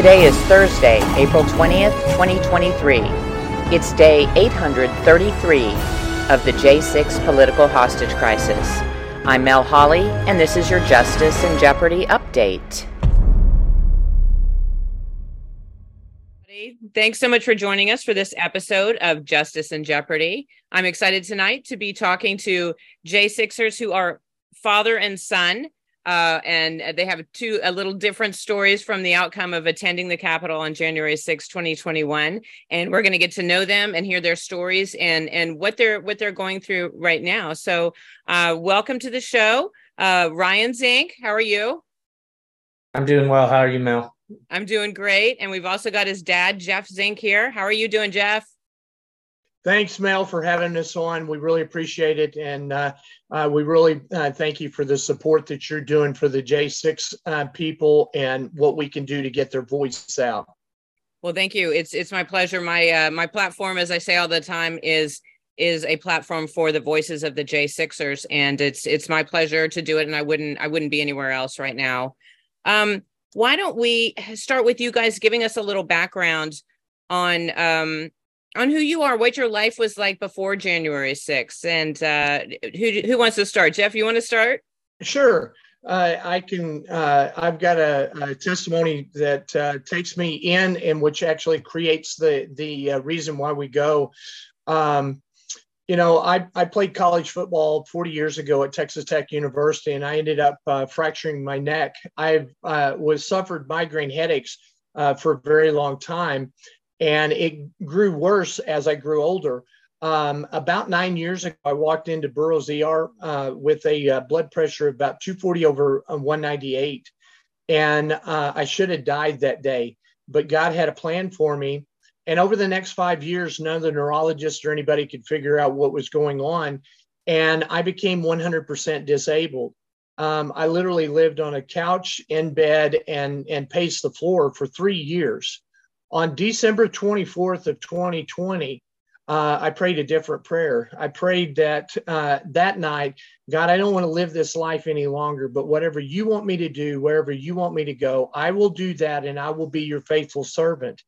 Today is Thursday, April 20th, 2023. It's day 833 of the J6 political hostage crisis. I'm Mel Hawley, and this is your Justice in Jeopardy update. Thanks so much for joining us for this episode of Justice in Jeopardy. I'm excited tonight to be talking to J6ers who are father and son uh, and they have two a little different stories from the outcome of attending the Capitol on January 6, 2021. And we're going to get to know them and hear their stories and and what they're what they're going through right now. So uh, welcome to the show. Uh, Ryan Zink, how are you? I'm doing well. How are you, Mel? I'm doing great. And we've also got his dad, Jeff Zink, here. How are you doing, Jeff? Thanks, Mel, for having us on. We really appreciate it. And uh, uh, we really uh, thank you for the support that you're doing for the J6 uh, people and what we can do to get their voice out. Well, thank you. It's it's my pleasure. My uh, my platform, as I say all the time, is is a platform for the voices of the J6ers, and it's it's my pleasure to do it. And I wouldn't I wouldn't be anywhere else right now. Um, why don't we start with you guys giving us a little background on um, on who you are, what your life was like before January 6th. And uh, who, who wants to start? Jeff, you want to start? Sure. Uh, I can. Uh, I've got a, a testimony that uh, takes me in, and which actually creates the the uh, reason why we go. Um, you know, I, I played college football 40 years ago at Texas Tech University, and I ended up uh, fracturing my neck. I was suffered migraine headaches for a very long time, and it grew worse as I grew older. Um, about nine years ago, I walked into Burroughs ER uh, with a uh, blood pressure of about 240 over uh, 198. And uh, I should have died that day, but God had a plan for me. And over the next five years, none of the neurologists or anybody could figure out what was going on. And I became 100% disabled. Um, I literally lived on a couch in bed and, and paced the floor for three years on December 24th of 2020, uh, I prayed a different prayer. I prayed that uh, that night, God, I don't want to live this life any longer, but whatever you want me to do, wherever you want me to go, I will do that and I will be your faithful servant.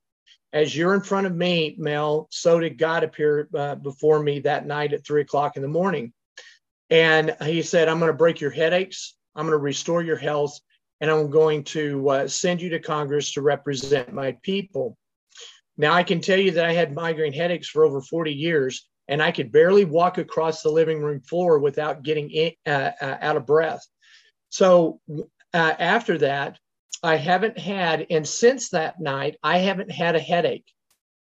As you're in front of me, Mel, so did God appear uh, before me that night at three o'clock in the morning. And he said, I'm going to break your headaches, I'm going to restore your health, and I'm going to uh, send you to Congress to represent my people. Now, I can tell you that I had migraine headaches for over 40 years, and I could barely walk across the living room floor without getting in, uh, uh, out of breath. So, uh, after that, I haven't had, and since that night, I haven't had a headache.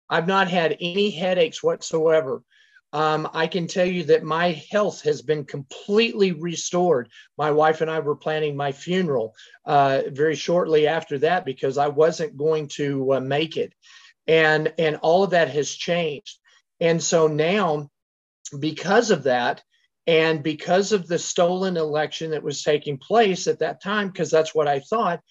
I've not had any headaches whatsoever um, I can tell you that my health has been completely restored. My wife and I were planning my funeral uh, very shortly after that because I wasn't going to uh, make it, and and all of that has changed. And so now, because of that, and because of the stolen election that was taking place at that time, because that's what I thought,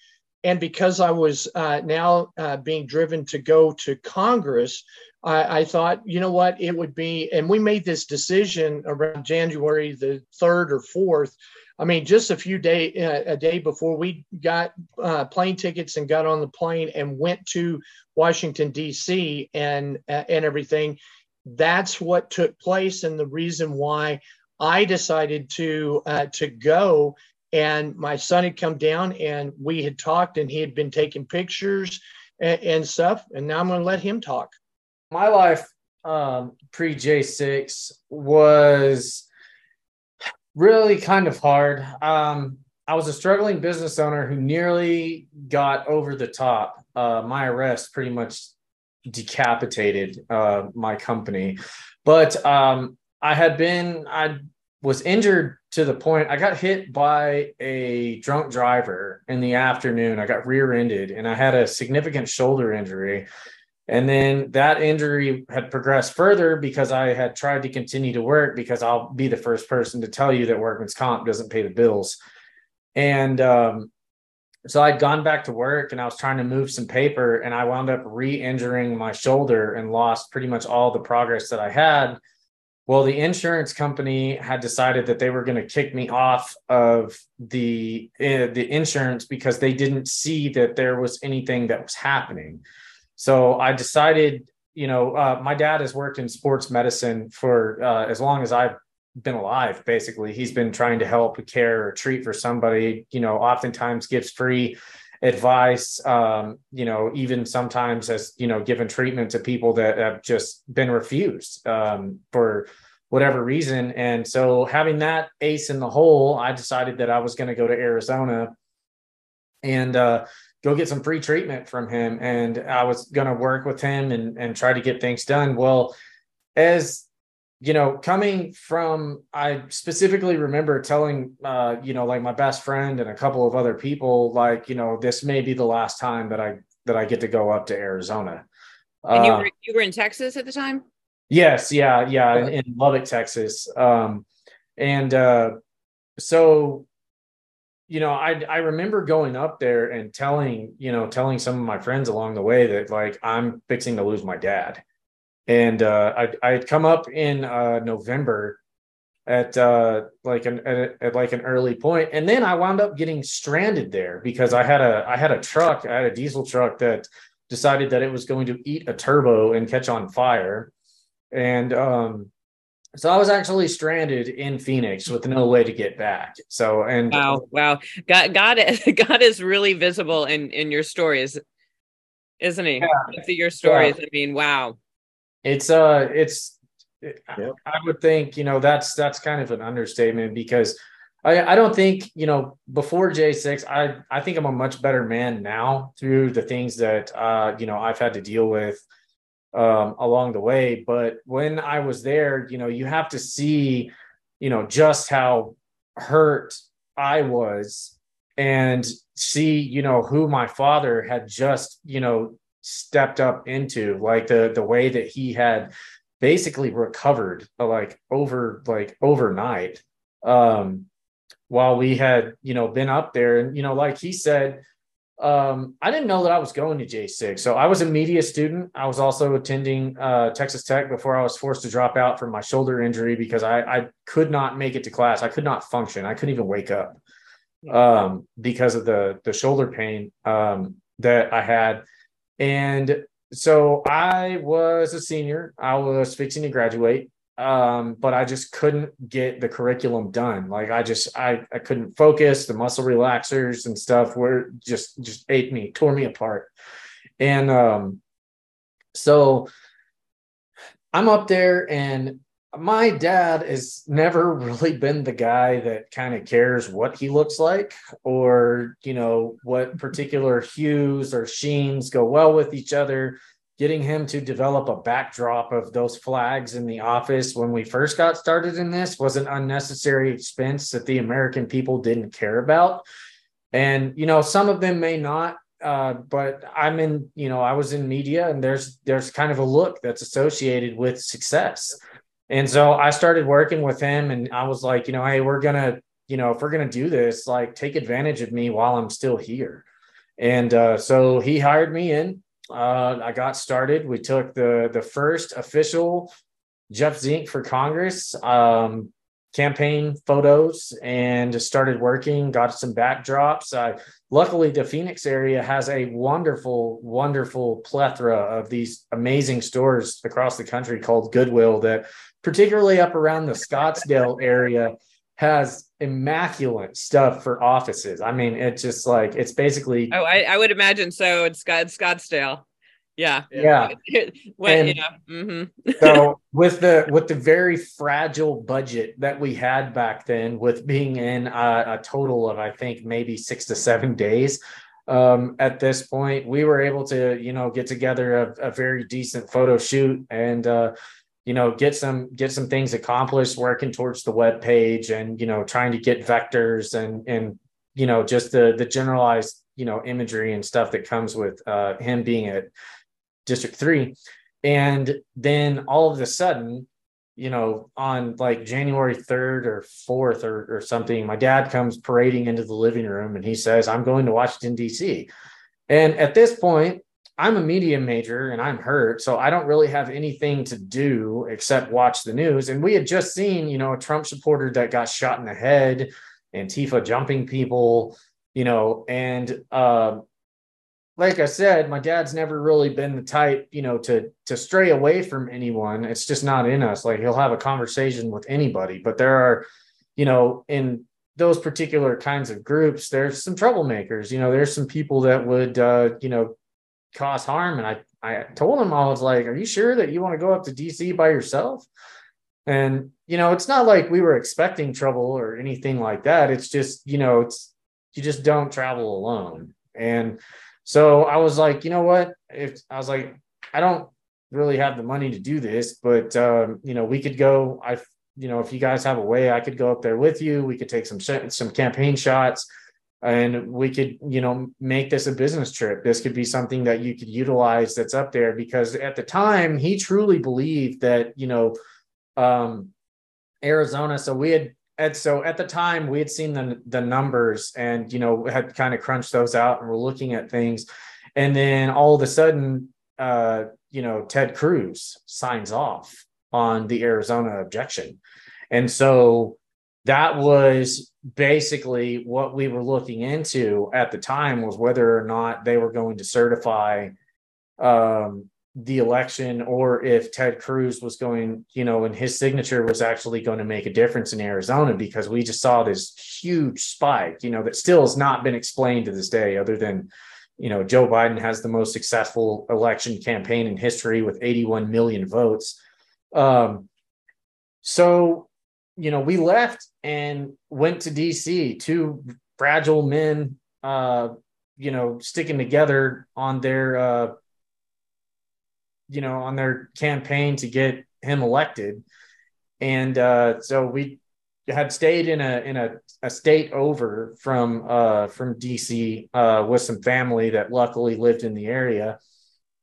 and because I was uh, now uh, being driven to go to Congress, I, I, thought, you know what, it would be, and we made this decision around January the third or fourth. I mean, just a few day uh, a day before we got uh, plane tickets and got on the plane and went to Washington D.C. and uh, and everything. That's what took place, and the reason why I decided to uh, to go and my son had come down and we had talked and he had been taking pictures and, and stuff. And now i'm going to let him talk. My life um, pre j6 was really kind of hard. Um, i was a struggling business owner who nearly got over the top. Uh, my arrest pretty much decapitated uh, my company. But um, i had been i was injured to the point I got hit by a drunk driver in the afternoon. I got rear ended and I had a significant shoulder injury. And then that injury had progressed further because I had tried to continue to work because I'll be the first person to tell you that workman's comp doesn't pay the bills. And um, so I'd gone back to work and I was trying to move some paper and I wound up re injuring my shoulder and lost pretty much all the progress that I had well, the insurance company had decided that they were going to kick me off of the uh, the insurance because they didn't see that there was anything that was happening. So I decided, you know, uh, my dad has worked in sports medicine for uh, as long as I've been alive. Basically, he's been trying to help care or treat for somebody. You know, oftentimes gives free advice um, you know even sometimes as, you know given treatment to people that have just been refused um, for whatever reason. And so having that ace in the hole i decided that i was going to go to arizona and uh, go get some free treatment from him. And i was going to work with him and, and try to get things done. Well as you know, coming from, I specifically remember telling, uh, you know, like my best friend and a couple of other people, like, you know, this may be the last time that I that I get to go up to Arizona. And you uh, were you were in Texas at the time. Yes, yeah, yeah, in, in Lubbock, Texas. Um, and uh, so, you know, I I remember going up there and telling, you know, telling some of my friends along the way that like I'm fixing to lose my dad and uh, I I had come up in uh, November at uh, like an at, at, like an early point, and then I wound up getting stranded there because I had a I had a truck, I had a diesel truck that decided that it was going to eat a turbo and catch on fire, and um, so I was actually stranded in Phoenix with no way to get back. So and wow, wow, God, God, God is really visible in in your stories, isn't he? Yeah. your stories. Yeah. I mean, wow it's uh it's yep. I would think, you know, that's that's kind of an understatement because I, I don't think, you know, before J6, I I think I'm a much better man now through the things that uh, you know, I've had to deal with um along the way. But when I was there, you know, you have to see, you know, just how hurt I was and see, you know, who my father had just, you know, stepped up into like the the way that he had basically recovered like over like overnight. Um while we had you know been up there and you know like he said um i didn't know that i was going to j6 so i was a media student. I was also attending uh texas tech before i was forced to drop out from my shoulder injury because i i could not make it to class. I could not function. I couldn't even wake up um because of the the shoulder pain um that i had and so I was a senior. I was fixing to graduate, um, but I just couldn't get the curriculum done. Like I just I I couldn't focus. The muscle relaxers and stuff were just just ate me, tore me apart. And um, so I'm up there and my dad has never really been the guy that kind of cares what he looks like or you know what particular hues or sheens go well with each other. Getting him to develop a backdrop of those flags in the office when we first got started in this was an unnecessary expense that the american people didn't care about. And you know some of them may not uh, but i'm in you know i was in media and there's there's kind of a look that's associated with success and so I started working with him and I was like, you know, hey, we're going to, you know, if we're going to do this, like take advantage of me while I'm still here. And uh, so he hired me in. Uh, I got started. We took the the first official Jeff Zink for Congress um, campaign photos and started working. Got some backdrops. I, luckily, the Phoenix area has a wonderful, wonderful plethora of these amazing stores across the country called Goodwill that particularly up around the Scottsdale area, has immaculate stuff for offices. I mean, it's just like it's basically. Oh, I, I would imagine so. It's Scott Scottsdale. Yeah. Yeah. when, and yeah. Mm-hmm. so with the with the very fragile budget that we had back then, with being in a, a total of I think maybe six to seven days, um, at this point, we were able to you know get together a, a very decent photo shoot and. Uh, you know get some get some things accomplished working towards the web page and you know trying to get vectors and and you know just the the generalized you know imagery and stuff that comes with uh, him being at district 3 and then all of a sudden you know on like january 3rd or 4th or, or something my dad comes parading into the living room and he says i'm going to washington d.c and at this point I'm a media major and I'm hurt, so I don't really have anything to do except watch the news. And we had just seen, you know, a Trump supporter that got shot in the head, Antifa jumping people, you know, and uh, like I said, my dad's never really been the type, you know, to to stray away from anyone. It's just not in us. Like he'll have a conversation with anybody, but there are, you know, in those particular kinds of groups, there's some troublemakers. You know, there's some people that would, uh, you know, cause harm. And I, I told him I was like, "Are you sure that you want to go up to DC by yourself?" And you know, it's not like we were expecting trouble or anything like that. It's just, you know, it's you just don't travel alone. And so I was like, you know what? If I was like, I don't really have the money to do this, but um, you know, we could go. I, you know, if you guys have a way, I could go up there with you. We could take some some campaign shots, and we could, you know, make this a business trip. This could be something that you could utilize that's up there because at the time he truly believed that, you know, um, Arizona. So we had and so at the time we had seen the the numbers and you know had kind of crunched those out and we're looking at things and then all of a sudden uh you know ted cruz signs off on the arizona objection and so that was basically what we were looking into at the time was whether or not they were going to certify um the election or if Ted Cruz was going, you know, and his signature was actually going to make a difference in Arizona because we just saw this huge spike, you know, that still has not been explained to this day, other than, you know, Joe Biden has the most successful election campaign in history with 81 million votes. Um, so, you know, we left and went to DC, two fragile men, uh, you know, sticking together on their, uh, you know, on their campaign to get him elected. And uh, so we had stayed in a in a, a state over from uh, from DC uh, with some family that luckily lived in the area.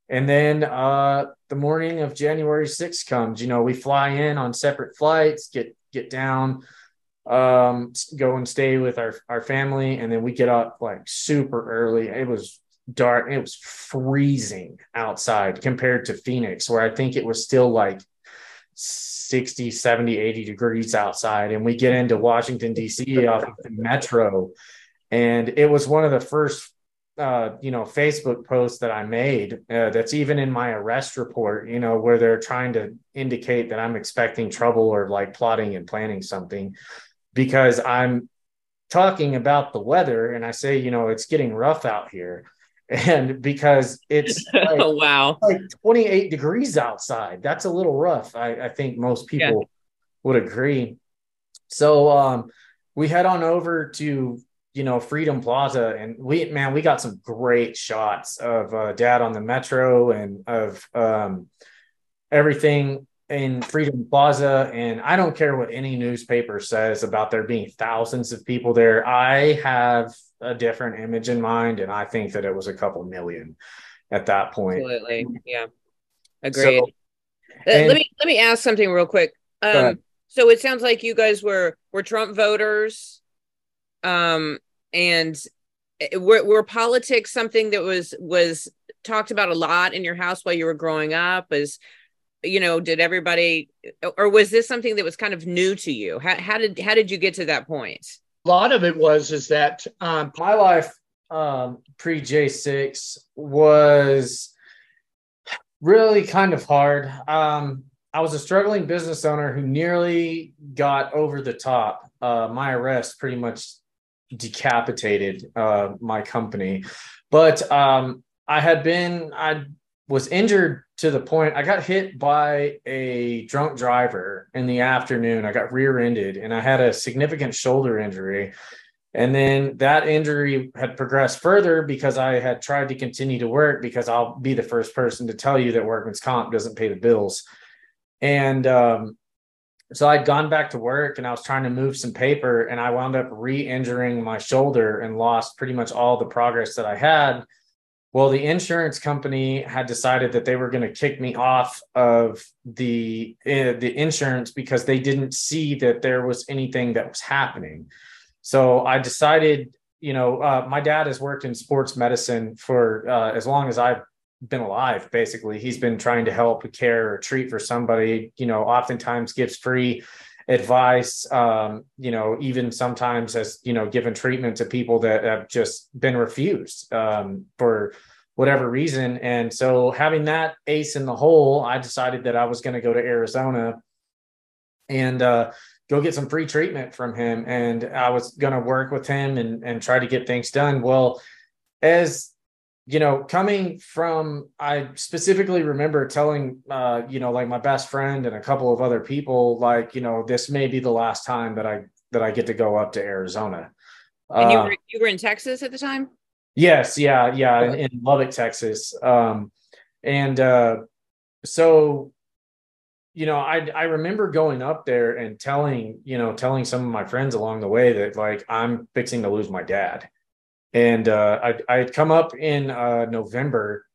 And then uh, the morning of January 6th comes, you know, we fly in on separate flights, get get down, um, go and stay with our, our family, and then we get up like super early. It was dark. It was freezing outside compared to Phoenix, where I think it was still like 60, 70, 80 degrees outside. And we get into Washington, D.C. off of the metro. And it was one of the first, uh, you know, Facebook posts that I made uh, that's even in my arrest report, you know, where they're trying to indicate that I'm expecting trouble or like plotting and planning something because I'm talking about the weather and I say, you know, it's getting rough out here. And because it's like, wow. like 28 degrees outside. That's a little rough. I, I think most people yeah. would agree. So um, we head on over to you know freedom plaza and we man we got some great shots of uh, dad on the metro and of um, everything in Freedom Plaza, and I don't care what any newspaper says about there being thousands of people there. I have a different image in mind, and I think that it was a couple million at that point. Absolutely, yeah, agreed. So, uh, let me let me ask something real quick. Um, so it sounds like you guys were were Trump voters, um, and were, were politics something that was was talked about a lot in your house while you were growing up? Is you know did everybody or was this something that was kind of new to you? How, how did how did you get to that point? A lot of it was is that um, my life um, pre j6 was really kind of hard. Um, i was a struggling business owner who nearly got over the top. Uh, my arrest pretty much decapitated uh, my company but um, i had been i was injured to the point I got hit by a drunk driver in the afternoon. I got rear-ended and I had a significant shoulder injury. And then that injury had progressed further because I had tried to continue to work because I'll be the first person to tell you that workman's comp doesn't pay the bills. And um, so I'd gone back to work and I was trying to move some paper and I wound up re-injuring my shoulder and lost pretty much all the progress that I had well, the insurance company had decided that they were going to kick me off of the uh, the insurance because they didn't see that there was anything that was happening. So I decided, you know, uh, my dad has worked in sports medicine for uh, as long as I've been alive basically. He's been trying to help care or treat for somebody you know oftentimes gives free advice um, you know even sometimes has you know given treatment to people that have just been refused um, for whatever reason. And so having that ace in the hole i decided that i was going to go to arizona and uh, go get some free treatment from him. And i was going to work with him and, and try to get things done. Well as you know coming from i specifically remember telling uh you know like my best friend and a couple of other people like you know this may be the last time that i that i get to go up to arizona. And you uh, were you were in texas at the time? Yes yeah yeah in, in lubbock texas. Um and uh so you know, I I remember going up there and telling, you know, telling some of my friends along the way that like I'm fixing to lose my dad. And uh I I had come up in uh November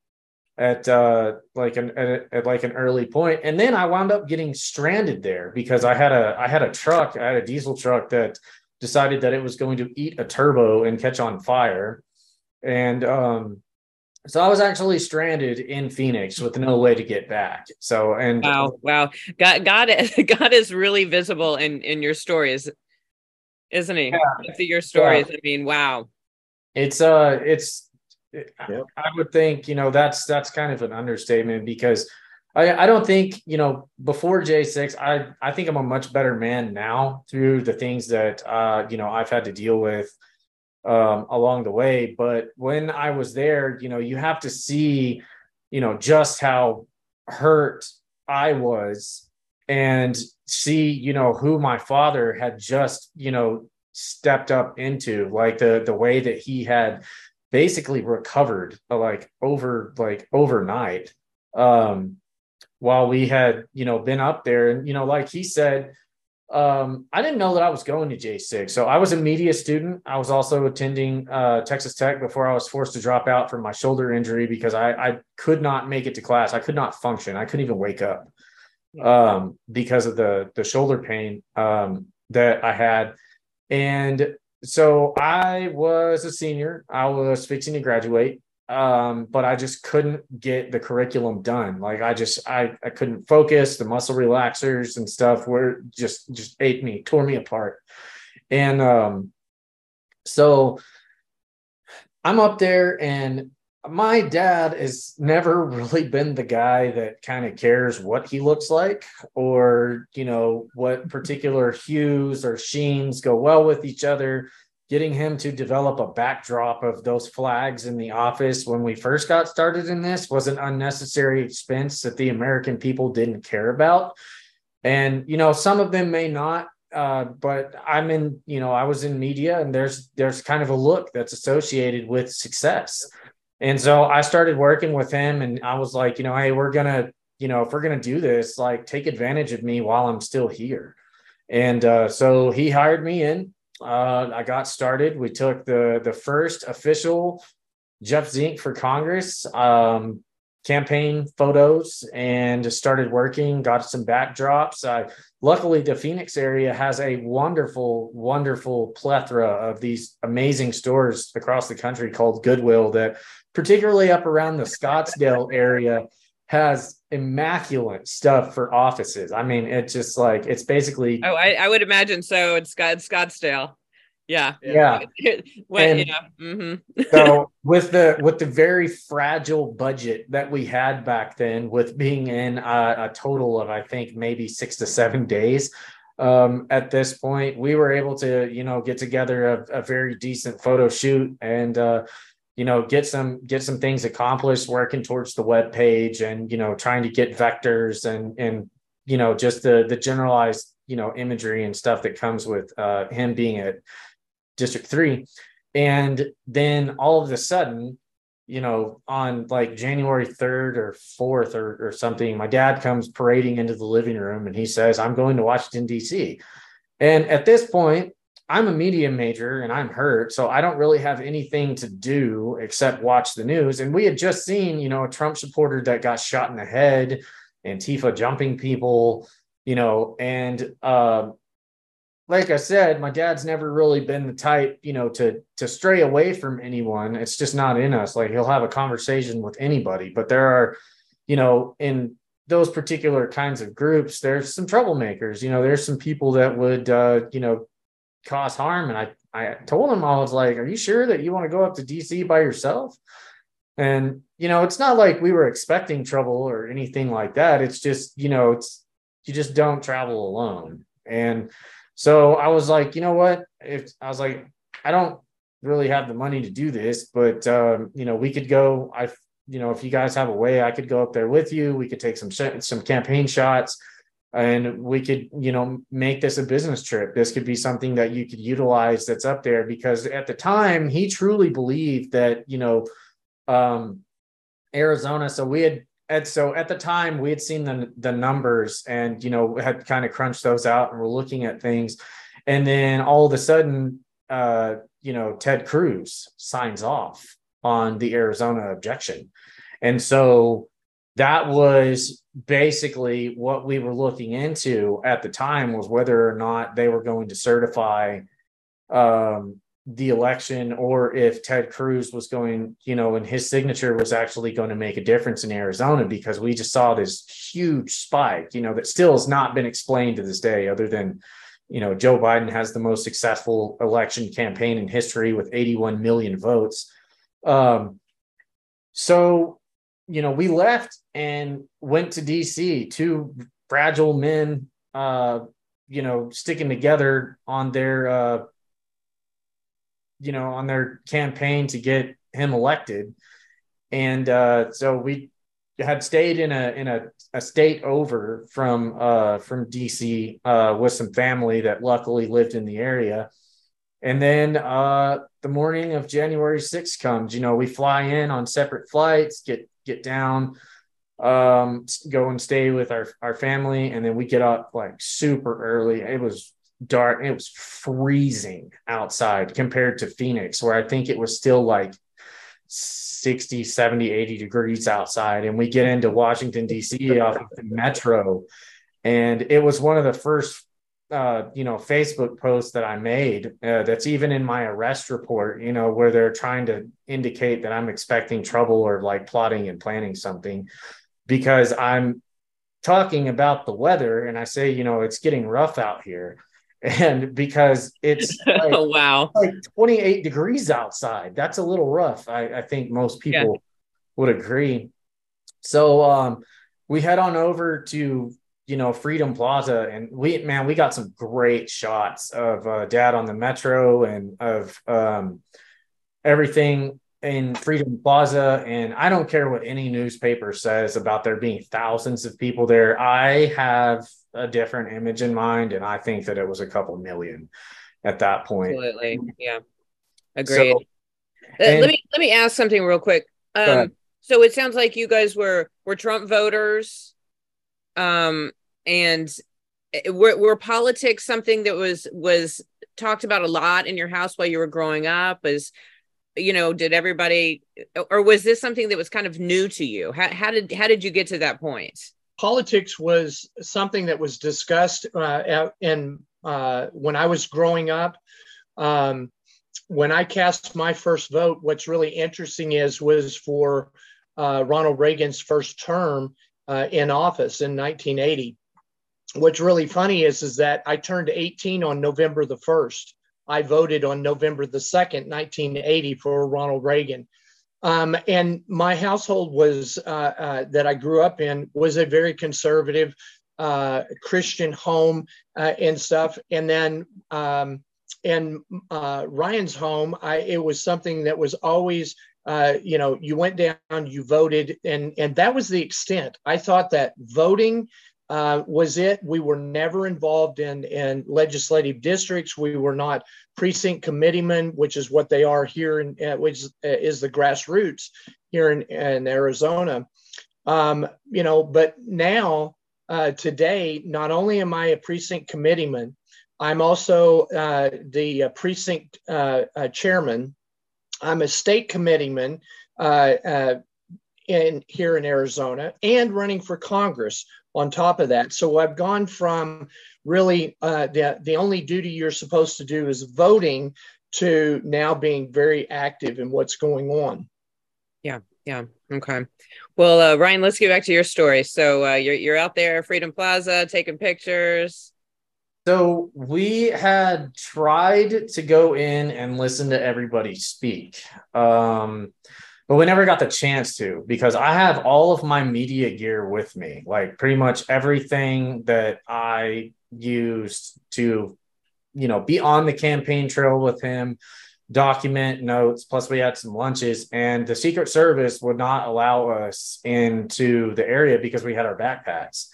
at uh like an at, at like an early point and then I wound up getting stranded there because I had a I had a truck, I had a diesel truck that decided that it was going to eat a turbo and catch on fire. And um so I was actually stranded in Phoenix with no way to get back. So and wow, wow, God, God, God is really visible in in your stories, isn't He? Yeah. your stories. Yeah. I mean, wow. It's uh, it's. Yep. I would think you know that's that's kind of an understatement because I I don't think you know before J six I I think I'm a much better man now through the things that uh you know I've had to deal with um, along the way. But when I was there, you know, you have to see, you know, just how hurt I was and see, you know, who my father had just, you know, stepped up into, like the the way that he had basically recovered like over like overnight um while we had you know been up there and you know like he said um, I didn't know that I was going to J6. So I was a media student. I was also attending uh, Texas Tech before I was forced to drop out from my shoulder injury because I, I could not make it to class. I could not function. I couldn't even wake up um, because of the the shoulder pain um, that I had. And so I was a senior. I was fixing to graduate um but i just couldn't get the curriculum done. Like i just i i couldn't focus. The muscle relaxers and stuff were just just ate me tore me apart. And um so i'm up there and my dad has never really been the guy that kind of cares what he looks like or you know what particular hues or sheens go well with each other getting him to develop a backdrop of those flags in the office when we first got started in this was an unnecessary expense that the American people didn't care about. And, you know, some of them may not, uh, but I'm in, you know, I was in media and there's, there's kind of a look that's associated with success. And so I started working with him and I was like, you know, hey, we're going to, you know, if we're going to do this, like take advantage of me while I'm still here. And uh, so he hired me in uh, I got started. We took the the first official Jeff Zink for Congress um, campaign photos and just started working. Got some backdrops. Luckily, the Phoenix area has a wonderful, wonderful plethora of these amazing stores across the country called Goodwill. That particularly up around the Scottsdale area has immaculate stuff for offices. I mean, it's just like it's basically. Oh, I, I would imagine so. It's Scott Scottsdale. Yeah. Yeah. yeah. Mm-hmm. so with the with the very fragile budget that we had back then, with being in a, a total of I think maybe six to seven days, um, at this point, we were able to you know get together a, a very decent photo shoot and. Uh, you know get some get some things accomplished working towards the web page and you know trying to get vectors and and you know just the the generalized you know imagery and stuff that comes with uh, him being at district 3 and then all of a sudden you know on like january 3rd or 4th or, or something my dad comes parading into the living room and he says i'm going to washington d.c and at this point I'm a media major and I'm hurt, so I don't really have anything to do except watch the news. And we had just seen, you know, a Trump supporter that got shot in the head, Antifa jumping people, you know, and uh, like I said, my dad's never really been the type, you know, to to stray away from anyone. It's just not in us. Like he'll have a conversation with anybody, but there are, you know, in those particular kinds of groups, there's some troublemakers. You know, there's some people that would, uh, you know, cause harm. And I, I told him I was like, "Are you sure that you want to go up to DC by yourself?" And you know, it's not like we were expecting trouble or anything like that. It's just, you know, it's you just don't travel alone. And so I was like, you know what? If I was like, I don't really have the money to do this, but um, you know, we could go. I, you know, if you guys have a way, I could go up there with you. We could take some some campaign shots, and we could, you know, make this a business trip. This could be something that you could utilize that's up there because at the time he truly believed that, you know, um, Arizona. So we had and so at the time we had seen the the numbers and you know had kind of crunched those out and we're looking at things and then all of a sudden uh you know ted cruz signs off on the arizona objection and so that was basically what we were looking into at the time was whether or not they were going to certify um the election or if Ted Cruz was going, you know, and his signature was actually going to make a difference in Arizona because we just saw this huge spike, you know, that still has not been explained to this day, other than, you know, Joe Biden has the most successful election campaign in history with 81 million votes. Um, so, you know, we left and went to DC, two fragile men, uh, you know, sticking together on their, uh, you know, on their campaign to get him elected. And uh, so we had stayed in a in a, a state over from uh, from DC uh, with some family that luckily lived in the area. And then uh, the morning of January 6th comes, you know, we fly in on separate flights, get get down, um, go and stay with our, our family, and then we get up like super early. It was dark. It was freezing outside compared to Phoenix, where I think it was still like 60, 70, 80 degrees outside. And we get into Washington, D.C. off of the metro. And it was one of the first, uh, you know, Facebook post that I made uh, that's even in my arrest report, you know, where they're trying to indicate that I'm expecting trouble or like plotting and planning something because I'm talking about the weather and I say, you know, it's getting rough out here. And because it's like, wow. like 28 degrees outside. That's a little rough. I, I think most people yeah. would agree. So um, we head on over to you know freedom plaza and we man we got some great shots of uh, dad on the metro and of um, everything in freedom plaza and i don't care what any newspaper says about there being thousands of people there i have a different image in mind, and I think that it was a couple million at that point. Absolutely, yeah, agreed. So, uh, let me let me ask something real quick. Um, so it sounds like you guys were were Trump voters, um, and were, were politics something that was was talked about a lot in your house while you were growing up? As you know, did everybody, or was this something that was kind of new to you? How, how did how did you get to that point? politics was something that was discussed uh, in uh, when I was growing up. Um, when I cast my first vote, what's really interesting is was for uh, Ronald Reagan's first term uh, in office in 1980. What's really funny is is that I turned 18 on November the 1st. I voted on November the 2nd, 1980 for Ronald Reagan. Um, and my household was uh, uh, that I grew up in was a very conservative uh, Christian home uh, and stuff. And then um, in uh, Ryan's home, I, it was something that was always, uh, you know, you went down, you voted, and and that was the extent. I thought that voting uh, was it. We were never involved in, in legislative districts. We were not precinct committeemen, which is what they are here, in, uh, which is the grassroots here in, in Arizona. Um, you know, but now, uh, today, not only am I a precinct committeeman, I'm also uh, the uh, precinct uh, chairman. I'm a state committeeman in here in Arizona and running for Congress on top of that. So I've gone from really uh, the, the only duty you're supposed to do is voting to now being very active in what's going on. Yeah, yeah. Okay. Well, uh, Ryan, let's get back to your story. So uh, you're you're out there, Freedom Plaza, taking pictures. So we had tried to go in and listen to everybody speak, um, but we never got the chance to because I have all of my media gear with me, like pretty much everything that I used to, you know, be on the campaign trail with him, document notes. Plus, we had some lunches, and the Secret Service would not allow us into the area because we had our backpacks.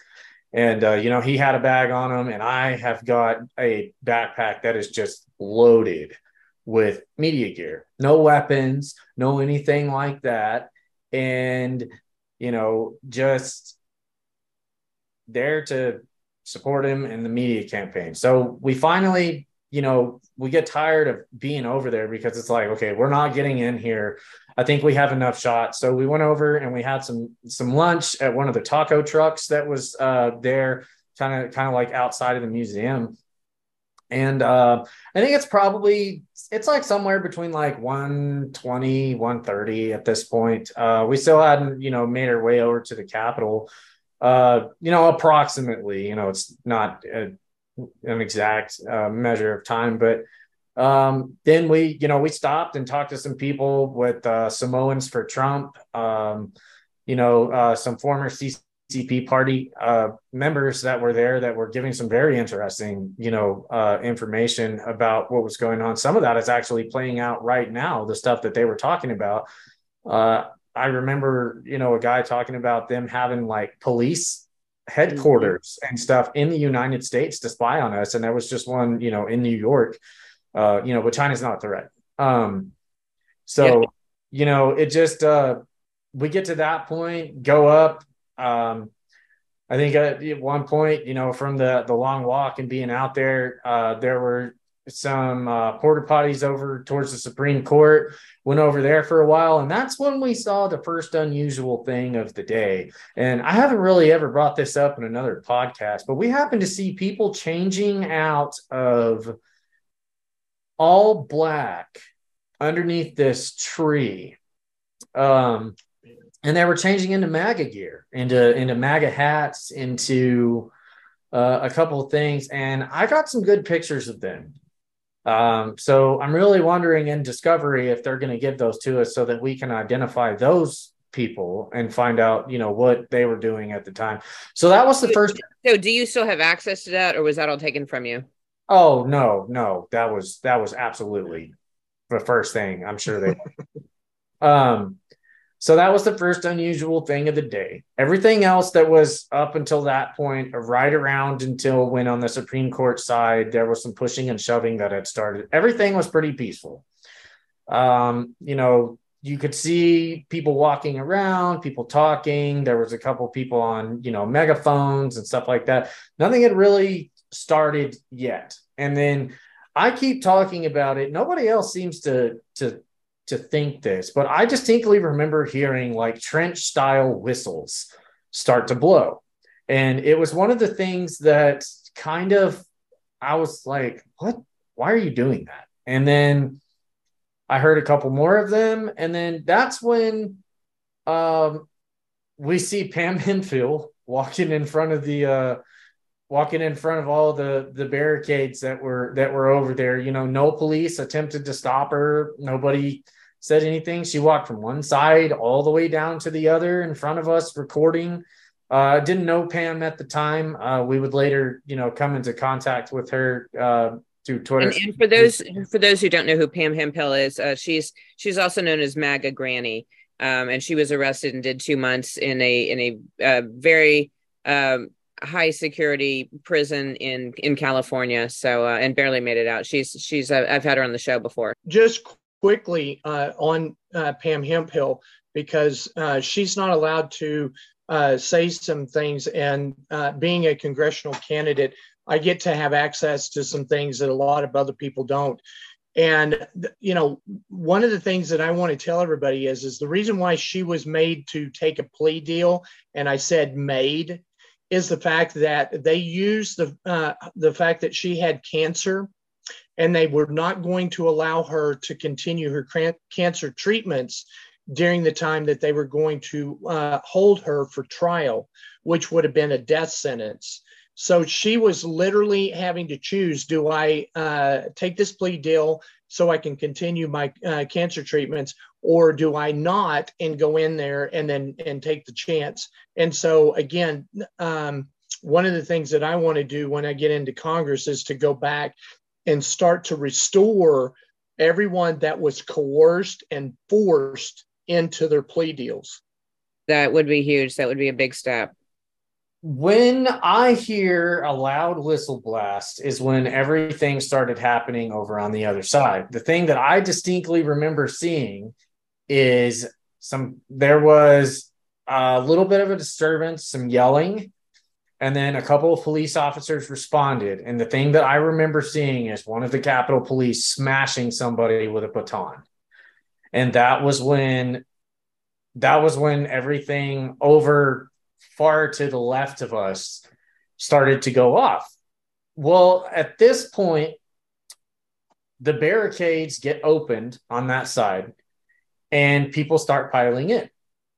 And, uh, you know, he had a bag on him, and I have got a backpack that is just loaded with media gear, no weapons, no anything like that. And, you know, just there to support him in the media campaign. So we finally, you know, we get tired of being over there because it's like, okay, we're not getting in here. I think we have enough shots. So we went over and we had some some lunch at one of the taco trucks that was uh, there, kind of kind of like outside of the museum. And uh, I think it's probably it's like somewhere between like 120, 130 at this point. Uh, we still hadn't, you know, made our way over to the Capitol. Uh, you know, approximately, you know, it's not a, an exact uh, measure of time, but um, then we, you know, we stopped and talked to some people with uh, Samoans for Trump, um, you know, uh, some former CCP party uh, members that were there that were giving some very interesting, you know, uh, information about what was going on. Some of that is actually playing out right now, the stuff that they were talking about. Uh, I remember, you know, a guy talking about them having like police headquarters mm-hmm. and stuff in the United States to spy on us. And there was just one, you know, in New York uh, you know, but China's not a threat. Um, so, yeah. you know, it just, uh, we get to that point, go up. Um, I think at one point, you know, from the the long walk and being out there, uh, there were some uh, porta potties over towards the Supreme Court. Went over there for a while, and that's when we saw the first unusual thing of the day. And I haven't really ever brought this up in another podcast, but we happened to see people changing out of all black underneath this tree. Um, and they were changing into MAGA gear, into into MAGA hats, into uh, a couple of things, and I got some good pictures of them. Um, so I'm really wondering in Discovery if they're going to give those to us so that we can identify those people and find out, you know, what they were doing at the time. So that was the first. So do you still have access to that, or was that all taken from you? Oh no, no, that was that was absolutely the first thing. I'm sure they. um, so that was the first unusual thing of the day. Everything else that was up until that point, right around until when on the Supreme Court side there was some pushing and shoving that had started. Everything was pretty peaceful. Um, you know, you could see people walking around, people talking. There was a couple people on, you know, megaphones and stuff like that. Nothing had really started yet. And then I keep talking about it. Nobody else seems to to to think this, but I distinctly remember hearing like trench style whistles start to blow. And it was one of the things that kind of I was like, what? Why are you doing that? And then I heard a couple more of them. And then that's when um, we see Pam Hemphill walking in front of the uh, walking in front of all the the barricades that were that were over there you know no police attempted to stop her nobody said anything she walked from one side all the way down to the other in front of us recording uh, didn't know pam at the time uh, we would later you know come into contact with her uh, through twitter and, and, for those for those who don't know who pam hemphill is uh, she's she's also known as maga granny um, and she was arrested and did two months in a in a uh, very um, high security prison in in California. So uh, and barely made it out. She's she's uh, I've had her on the show before. Just quickly uh, on uh, Pam Hemphill because uh, she's not allowed to uh, say some things. And being a congressional candidate, I get to have access to some things that a lot of other people don't. And you know, one of the things that I want to tell everybody is is the reason why she was made to take a plea deal, and I said made, is the fact that they used the uh, the fact that she had cancer, and they were not going to allow her to continue her cancer treatments during the time that they were going to uh, hold her for trial, which would have been a death sentence. So she was literally having to choose do I uh, take this plea deal so I can continue my uh, cancer treatments, or do I not and go in there and then and take the chance? And so again, um, one of the things that I want to do when I get into Congress is to go back and start to restore everyone that was coerced and forced into their plea deals. That would be huge. That would be a big step when I hear a loud whistle blast is when everything started happening over on the other side. The thing that I distinctly remember seeing is some there was a little bit of a disturbance, some yelling, and then a couple of police officers responded. And the thing that I remember seeing is one of the Capitol Police smashing somebody with a baton. And that was when that was when everything over far to the left of us started to go off. Well, at this point, the barricades get opened on that side and people start piling in.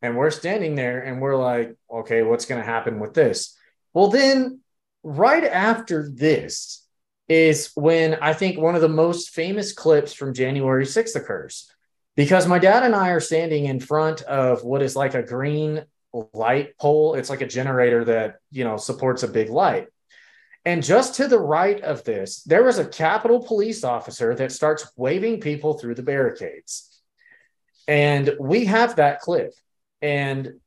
And we're standing there and we're like, okay, what's going to happen with this? Well, then, right after this is when I think one of the most famous clips from January 6th occurs. Because my dad and I are standing in front of what is like a green light pole. It's like a generator that, you know, supports a big light. And just to the right of this, there was a Capitol police officer that starts waving people through the barricades. And we have that clip. And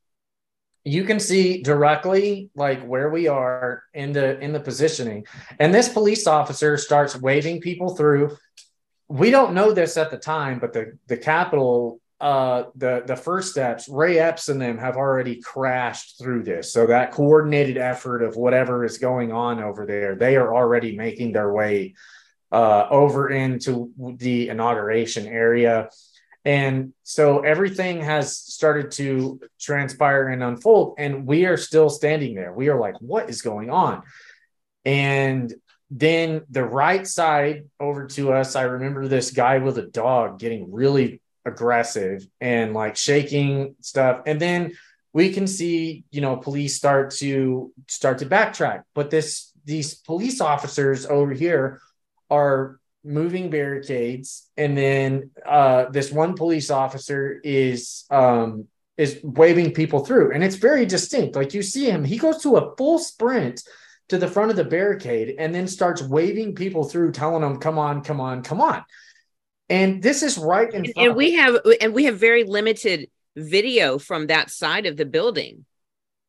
you can see directly like where we are in the in the positioning. And this police officer starts waving people through. We don't know this at the time, but the the Capitol uh, the the first steps, Ray Epps and them have already crashed through this. So that coordinated effort of whatever is going on over there, they are already making their way uh, over into the inauguration area. And so everything has started to transpire and unfold, and we are still standing there. We are like, what is going on? And then the right side over to us, I remember this guy with a dog getting really aggressive and like shaking stuff and then we can see you know police start to start to backtrack but this these police officers over here are moving barricades and then uh this one police officer is um is waving people through and it's very distinct. Like you see him he goes to a full sprint to the front of the barricade and then starts waving people through telling them come on come on come on. And this is right in and, and we have and we have very limited video from that side of the building.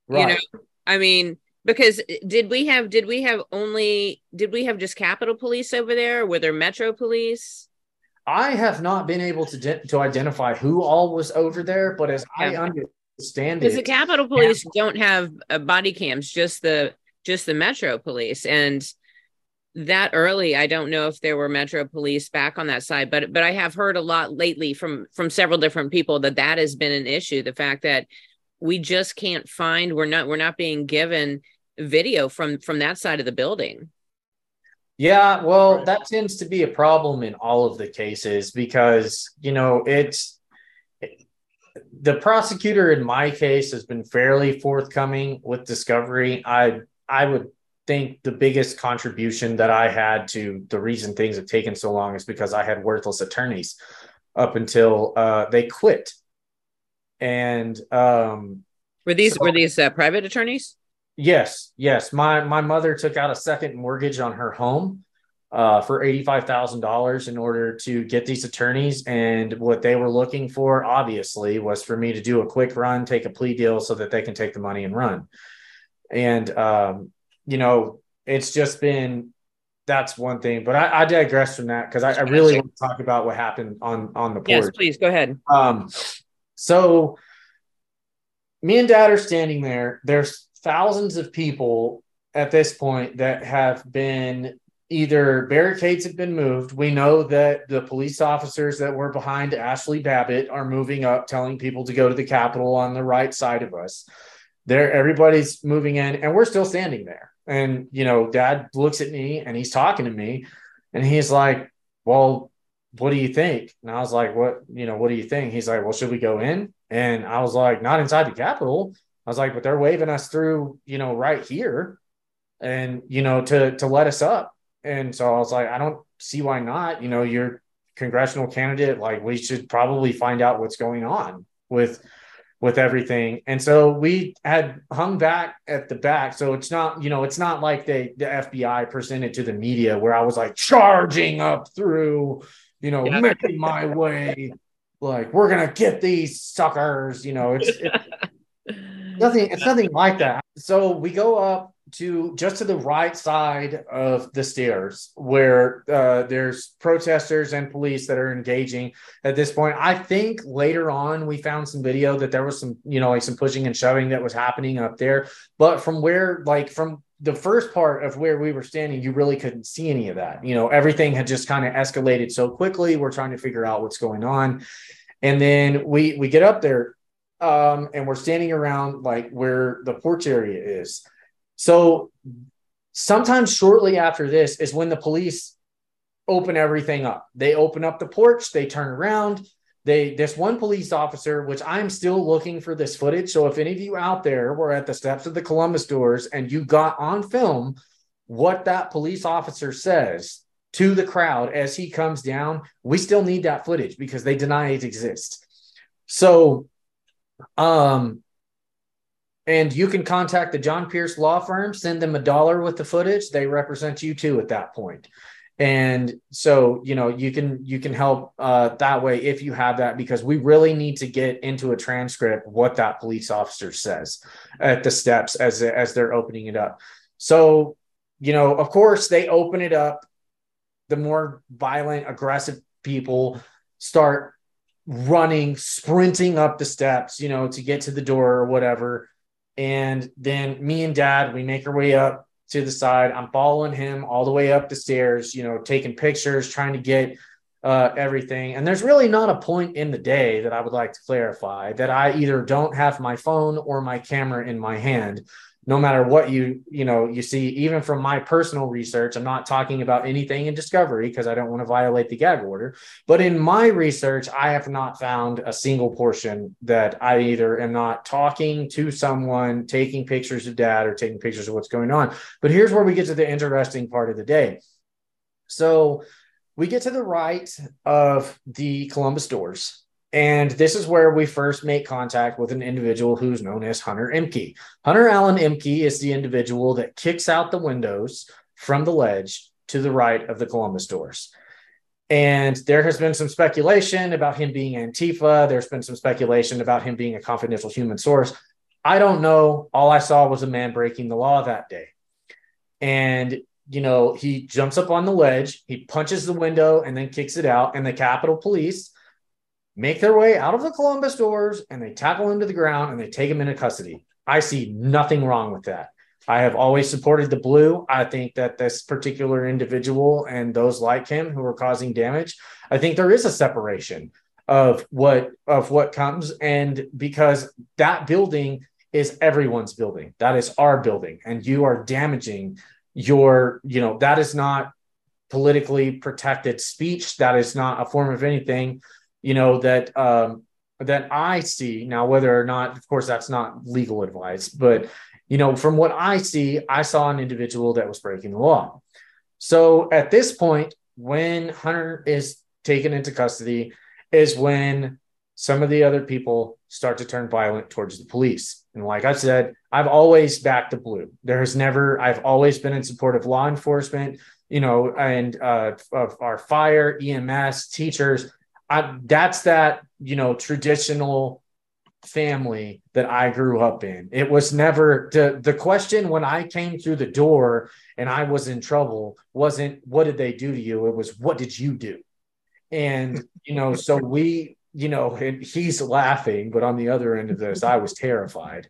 Right. you know i mean because did we have did we have only did we have just capitol police over there? Were there metro police? I have not been able to de- to identify who all was over there but as yeah. i understand because the capitol police don't have uh, body cams just the just the metro police. And that early i don't know if there were metro police back on that side but but i have heard a lot lately from from several different people that that has been an issue. The fact that we just can't find we're not we're not being given video from from that side of the building yeah well that tends to be a problem in all of the cases because you know it's the prosecutor in my case has been fairly forthcoming with discovery i i would think the biggest contribution that I had to the reason things have taken so long is because I had worthless attorneys up until uh, they quit. And um, were these so, were these uh, private attorneys? Yes, yes. My my mother took out a second mortgage on her home uh, for eighty five thousand dollars in order to get these attorneys, and what they were looking for, obviously, was for me to do a quick run, take a plea deal, so that they can take the money and run. And um, you know, it's just been that's one thing. But I, I digress from that because I, I, really want to talk about what happened on on the board. Yes, please go ahead. Um, so me and dad are standing there. There's thousands of people at this point that have been either barricades have been moved. We know that the police officers that were behind Ashley Babbitt are moving up, telling people to go to the Capitol on the right side of us. There, everybody's moving in, and we're still standing there. And you know, Dad looks at me and he's talking to me, and he's like, "Well, what do you think?" And I was like, "What? You know, what do you think?" He's like, "Well, should we go in?" And I was like, "Not inside the Capitol." I was like, "But they're waving us through, you know, right here." and you know to to let us up and so I was like, I don't see why not. You know, you're congressional candidate. Like we should probably find out what's going on with with everything. And so we had hung back at the back. So it's not, you know, it's not like they the FBI presented to the media where I was like charging up through, you know, yeah. making my way. Like we're gonna get these suckers, you know, it's, it's nothing, it's nothing like that. So we go up to just to the right side of the stairs where uh, there's protesters and police that are engaging at this point. I think later on we found some video that there was some you know like some pushing and shoving that was happening up there. But from where like from the first part of where we were standing you really couldn't see any of that. You know everything had just kind of escalated so quickly. We're trying to figure out what's going on. And then we we get up there um, and we're standing around like where the porch area is so sometimes shortly after this is when the police open everything up. They open up the porch, they turn around. They this one police officer, which I'm still looking for this footage. So if any of you out there were at the steps of the Columbus doors and you got on film what that police officer says to the crowd as he comes down, we still need that footage because they deny it exists. So um and you can contact the John Pierce Law Firm, send them a dollar with the footage. They represent you too at that point. And so, you know, you can you can help uh, that way if you have that because we really need to get into a transcript what that police officer says at the steps as as they're opening it up. So, you know, of course, they open it up. The more violent, aggressive people start running, sprinting up the steps, you know, to get to the door or whatever and then me and dad, we make our way up to the side. I'm following him all the way up the stairs, you know, taking pictures, trying to get uh, everything. And there's really not a point in the day that I would like to clarify that I either don't have my phone or my camera in my hand no matter what you you know you see even from my personal research i'm not talking about anything in discovery because i don't want to violate the gag order but in my research i have not found a single portion that i either am not talking to someone taking pictures of dad or taking pictures of what's going on. But here's where we get to the interesting part of the day. So we get to the right of the columbus doors and this is where we first make contact with an individual who's known as Hunter Ehmke. Hunter Allen Ehmke is the individual that kicks out the windows from the ledge to the right of the Columbus doors. And there has been some speculation about him being Antifa. There's been some speculation about him being a confidential human source. I don't know. All I saw was a man breaking the law that day. And, you know, he jumps up on the ledge, he punches the window and then kicks it out. And the Capitol Police make their way out of the Columbus doors and they tackle him to the ground and they take him into custody. I see nothing wrong with that. I have always supported the blue. I think that this particular individual and those like him who are causing damage, I think there is a separation of what of what comes and because that building is everyone's building. That is our building and you are damaging your, you know, that is not politically protected speech. That is not a form of anything you know that um, that I see now. Whether or not, of course, that's not legal advice, but you know, from what I see, I saw an individual that was breaking the law. So at this point, when Hunter is taken into custody, is when some of the other people start to turn violent towards the police. And like I said, I've always backed the blue. There has never, I've always been in support of law enforcement, you know, and uh, of our fire, EMS, teachers. I, that's that you know traditional family that I grew up in. It was never the the question when I came through the door and I was in trouble wasn't what did they do to you? It was what did you do? And you know, so we, you know, and he's laughing, but on the other end of this, I was terrified.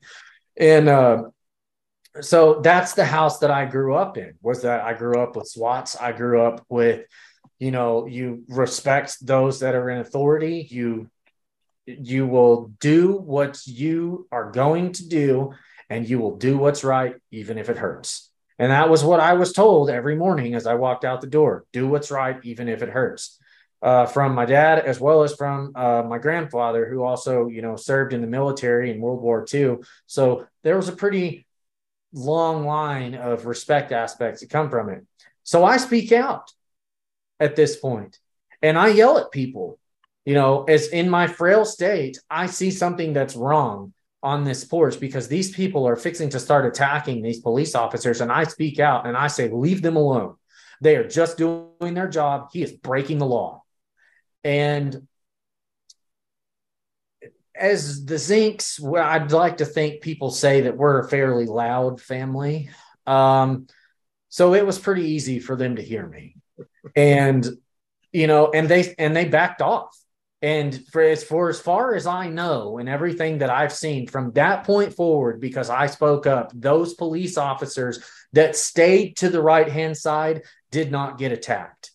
And uh so that's the house that I grew up in. Was that I grew up with SWATs. I grew up with, you know, you respect those that are in authority. You you will do what you are going to do, and you will do what's right, even if it hurts. And that was what I was told every morning as I walked out the door. Do what's right, even if it hurts. Uh, from my dad as well as from uh, my grandfather, who also, you know, served in the military in World War II. So there was a pretty long line of respect aspects that come from it. So I speak out at this point and I yell at people. You know, as in my frail state, I see something that's wrong on this porch because these people are fixing to start attacking these police officers. And I speak out and I say, leave them alone. They are just doing their job. He is breaking the law. And as the Zinks, I'd like to think people say that we're a fairly loud family. Um, so it was pretty easy for them to hear me. And, you know, and they and they backed off. And for as for as far as I know, and everything that I've seen from that point forward, because I spoke up, those police officers that stayed to the right hand side did not get attacked.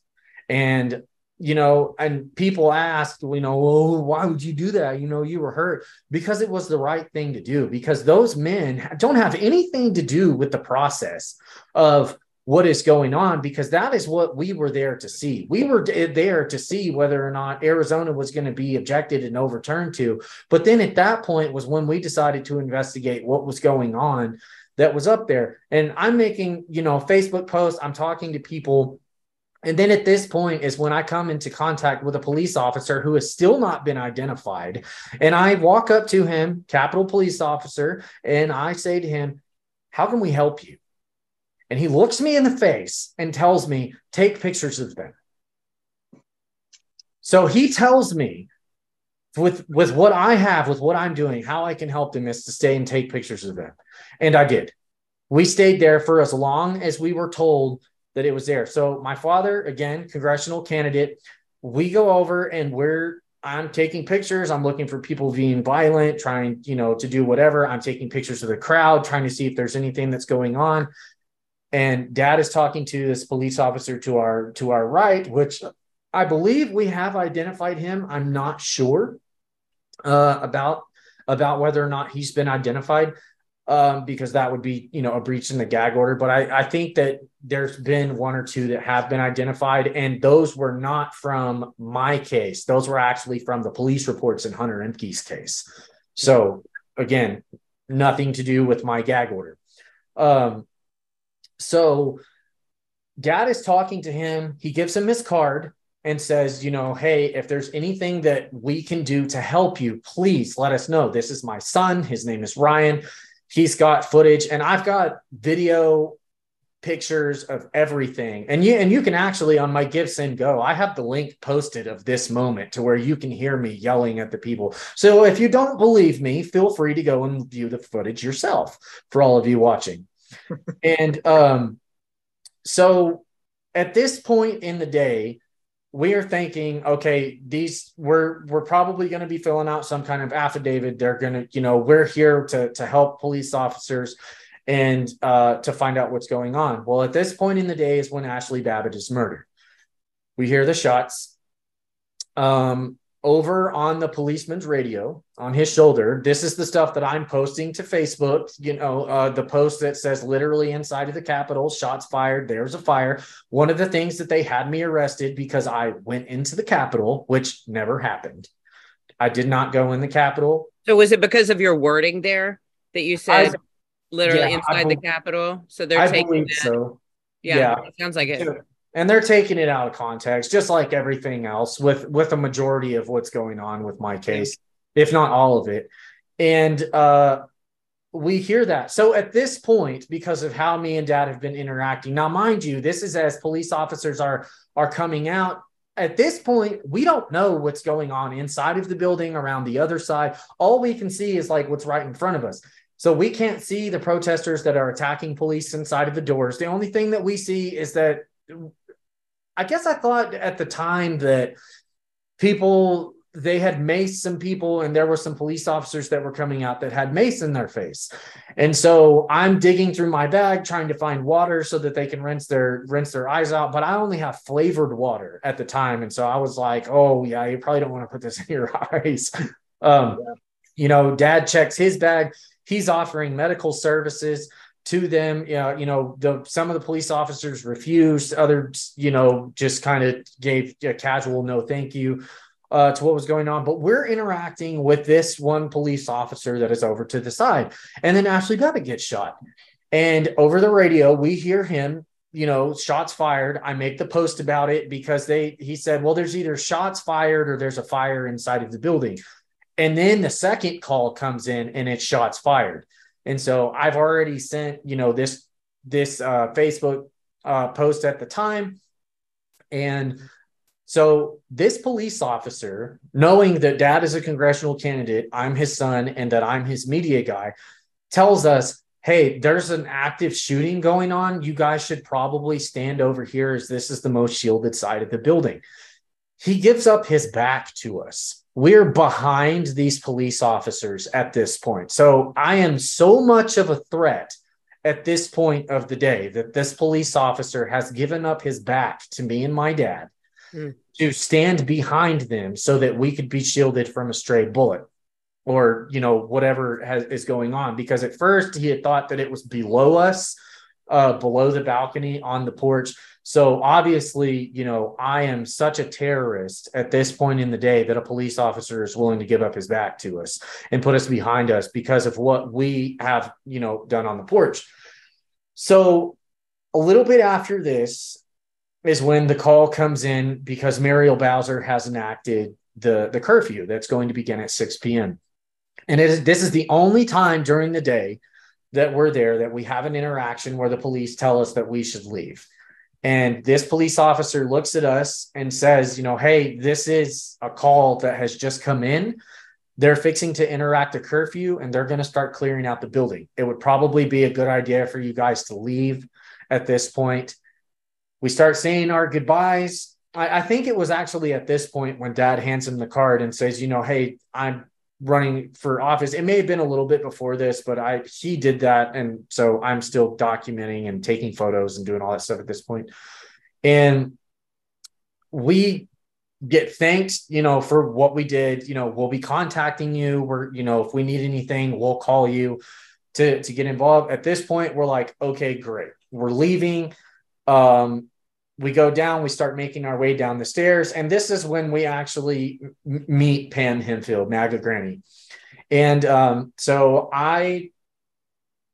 And you know, and people asked, you know, why would you do that? You know, you were hurt because it was the right thing to do, because those men don't have anything to do with the process of what is going on, because that is what we were there to see. We were eh, there to see whether or not Arizona was going to be objected and overturned to. But then at that point was when we decided to investigate what was going on that was up there. And I'm making, you know, Facebook posts, I'm talking to people and then at this point is when I come into contact with a police officer who has still not been identified. And I walk up to him, Capitol Police Officer, and I say to him, How can we help you? And he looks me in the face and tells me, Take pictures of them. So he tells me, with, with what I have, with what I'm doing, how I can help them is to stay and take pictures of them. And I did. We stayed there for as long as we were told that it was there. So my father, again, congressional candidate, we go over and we're I'm taking pictures. I'm looking for people being violent, trying, you know, to do whatever. I'm taking pictures of the crowd, trying to see if there's anything that's going on. And dad is talking to this police officer to our to our right, which I believe we have identified him. I'm not sure uh, about about whether or not he's been identified um, because that would be, you know, a breach in the gag order. But I, I think that there's been one or two that have been identified, and those were not from my case. Those were actually from the police reports in Hunter Ehmke's case. So again, nothing to do with my gag order. Um, so dad is talking to him. He gives him his card and says, you know, hey, if there's anything that we can do to help you, please let us know. This is my son. His name is Ryan he's got footage and I've got video pictures of everything. And you and you can actually on my GiveSendGo, I have the link posted of this moment to where you can hear me yelling at the people. So if you don't believe me, feel free to go and view the footage yourself for all of you watching. And um so at this point in the day, we are thinking, okay, these we're we're probably going to be filling out some kind of affidavit. They're going to, you know, we're here to to help police officers and uh, to find out what's going on. Well, at this point in the day is when Ashley Babbitt is murdered. We hear the shots. Um, over on the policeman's radio on his shoulder. This is the stuff that I'm posting to Facebook. You know, uh, the post that says literally inside of the Capitol, shots fired, there's a fire. One of the things that they had me arrested because I went into the Capitol, which never happened. I did not go in the Capitol. So was it because of your wording there that you said I, literally yeah, inside be- the Capitol? So they're I taking that. so. Yeah, yeah, sounds like it and they're taking it out of context just like everything else with with a majority of what's going on with my case if not all of it. And uh we hear that. So at this point because of how me and dad have been interacting now mind you this is as police officers are are coming out. At this point we don't know what's going on inside of the building around the other side. All we can see is like what's right in front of us. So we can't see the protesters that are attacking police inside of the doors. The only thing that we see is that I guess I thought at the time that people they had maced some people and there were some police officers that were coming out that had mace in their face. And so i'm digging through my bag trying to find water so that they can rinse their rinse their eyes out. But i only have flavored water at the time. And so i was like oh yeah you probably don't want to put this in your eyes. Um, you know dad checks his bag. He's offering medical services to them know, you know the some of the police officers refused others you know just kind of gave a casual no thank you uh, to what was going on, but we're interacting with this one police officer that is over to the side. And then Ashley Babbitt gets shot. And over the radio, we hear him, you know, shots fired. I make the post about it because they he said, well, there's either shots fired or there's a fire inside of the building. And then the second call comes in and it's shots fired. And so I've already sent, you know, this this uh, Facebook uh, post at the time. And so this police officer, knowing that dad is a congressional candidate, I'm his son, and that I'm his media guy, tells us, hey, there's an active shooting going on. You guys should probably stand over here as this is the most shielded side of the building. He gives up his back to us. We're behind these police officers at this point. So I am so much of a threat at this point of the day that this police officer has given up his back to me and my dad mm. to stand behind them so that we could be shielded from a stray bullet or you know whatever has, is going on because at first he had thought that it was below us uh, below the balcony on the porch so obviously you know i am such a terrorist at this point in the day that a police officer is willing to give up his back to us and put us behind us because of what we have you know done on the porch so a little bit after this is when the call comes in because Muriel Bowser has enacted the, the curfew that's going to begin at 6 p.m. And it is, this is the only time during the day that we're there that we have an interaction where the police tell us that we should leave. And this police officer looks at us and says, you know, hey, this is a call that has just come in. They're fixing to interact a curfew and they're going to start clearing out the building. It would probably be a good idea for you guys to leave at this point we start saying our goodbyes. I, I, think it was actually at this point when dad hands him the card and says, you know, hey, I'm running for office. It may have been a little bit before this, but I he did that. And so I'm still documenting and taking photos and doing all that stuff at this point. And we get thanked, you know, for what we did. You know, we'll be contacting you. We're, you know, if we need anything, we'll call you to to get involved. At this point, we're like, okay, great. We're leaving. Um, we go down, we start making our way down the stairs. And this is when we actually m- meet Pam Hemphill, MAGA Granny. And um, so I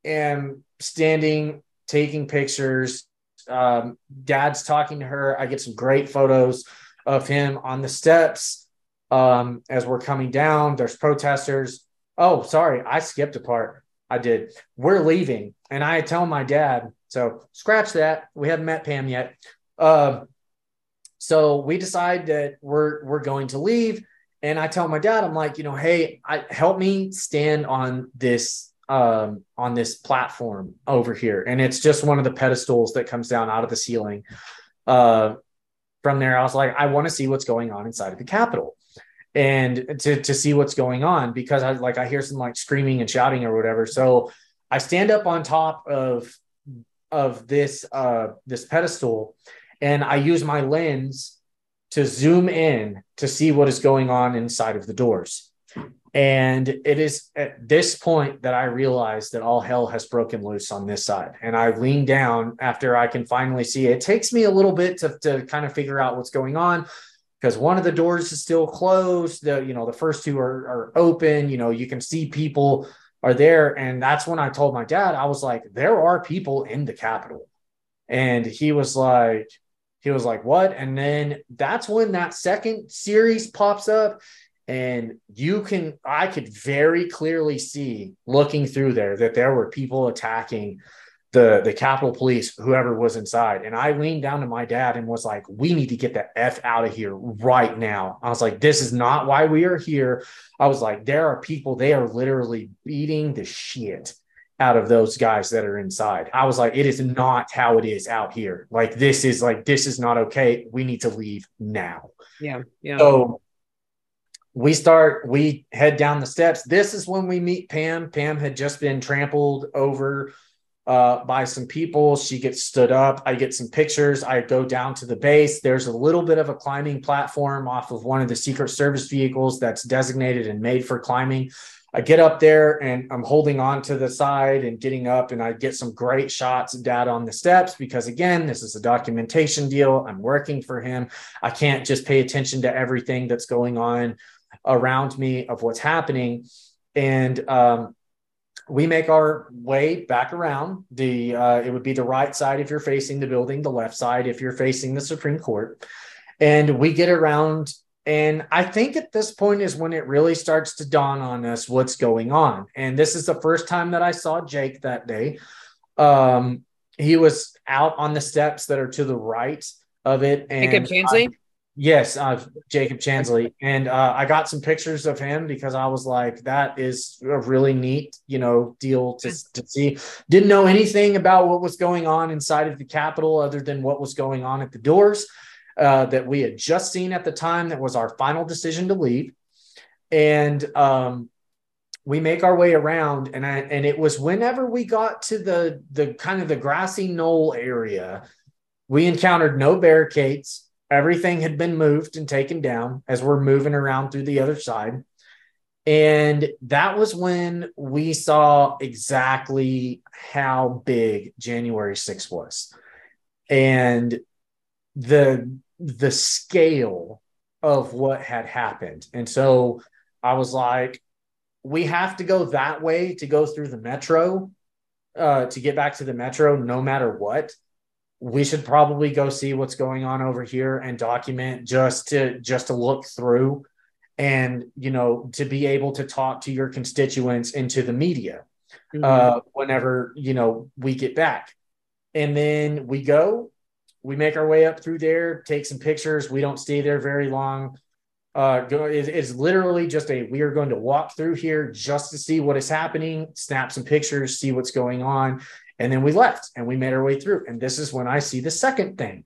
am standing, taking pictures. Um, dad's talking to her. I get some great photos of him on the steps um, as we're coming down. There's protesters. Oh, sorry, I skipped a part. I did. We're leaving. And I tell my dad, so scratch that. We haven't met Pam yet. Uh, so we decide that we're we're going to leave, and I tell my dad, I'm like, you know, hey, I, help me stand on this um, on this platform over here, and it's just one of the pedestals that comes down out of the ceiling. Uh, from there, I was like, I want to see what's going on inside of the Capitol and to to see what's going on because I like I hear some like screaming and shouting or whatever. So I stand up on top of of this uh this pedestal and I use my lens to zoom in to see what is going on inside of the doors. And it is at this point that I realize that all hell has broken loose on this side. And I lean down after I can finally see it. it takes me a little bit to, to kind of figure out what's going on because one of the doors is still closed. The, you know, the first two are, are open. You know, you can see people are there. And that's when I told my dad, I was like, there are people in the Capitol. And he was like, he was like, What? And then that's when that second series pops up. And you can, I could very clearly see looking through there that there were people attacking the the Capitol Police, whoever was inside. And I leaned down to my dad and was like, "We need to get the f out of here right now." I was like, "This is not why we are here." I was like, "There are people. They are literally beating the shit out of those guys that are inside. I was like, it is not how it is out here. Like this is like this is not okay. We need to leave now. Yeah. Yeah. So we start, we head down the steps. This is when we meet Pam. Pam had just been trampled over uh, by some people. She gets stood up. I get some pictures. I go down to the base. There's a little bit of a climbing platform off of one of the Secret Service vehicles that's designated and made for climbing. I get up there and I'm holding on to the side and getting up, and I get some great shots of dad on the steps because, again, this is a documentation deal. I'm working for him. I can't just pay attention to everything that's going on around me of what's happening. And um, we make our way back around the uh, it would be the right side if you're facing the building the left side if you're facing the supreme court and we get around and i think at this point is when it really starts to dawn on us what's going on. And this is the first time that i saw jake that day. Um, he was out on the steps that are to the right of it and jacob chansley? Yes, uh, Jacob Chansley, and uh, I got some pictures of him because I was like, that is a really neat, you know, deal to to see. Didn't know anything about what was going on inside of the Capitol other than what was going on at the doors uh, that we had just seen at the time. That was our final decision to leave, and um, we make our way around, and I and it was whenever we got to the the kind of the grassy knoll area, we encountered no barricades everything had been moved and taken down as we're moving around through the other side. And that was when we saw exactly how big January 6th was. And the the scale of what had happened. And so I was like, we have to go that way to go through the metro, uh, to get back to the metro, no matter what we should probably go see what's going on over here and document just to just to look through and you know to be able to talk to your constituents and to the media mm-hmm. uh, whenever you know we get back and then we go we make our way up through there take some pictures. We don't stay there very long. Uh, go, it, it's literally just a we are going to walk through here just to see what is happening snap some pictures see what's going on. And then we left and we made our way through. And this is when I see the second thing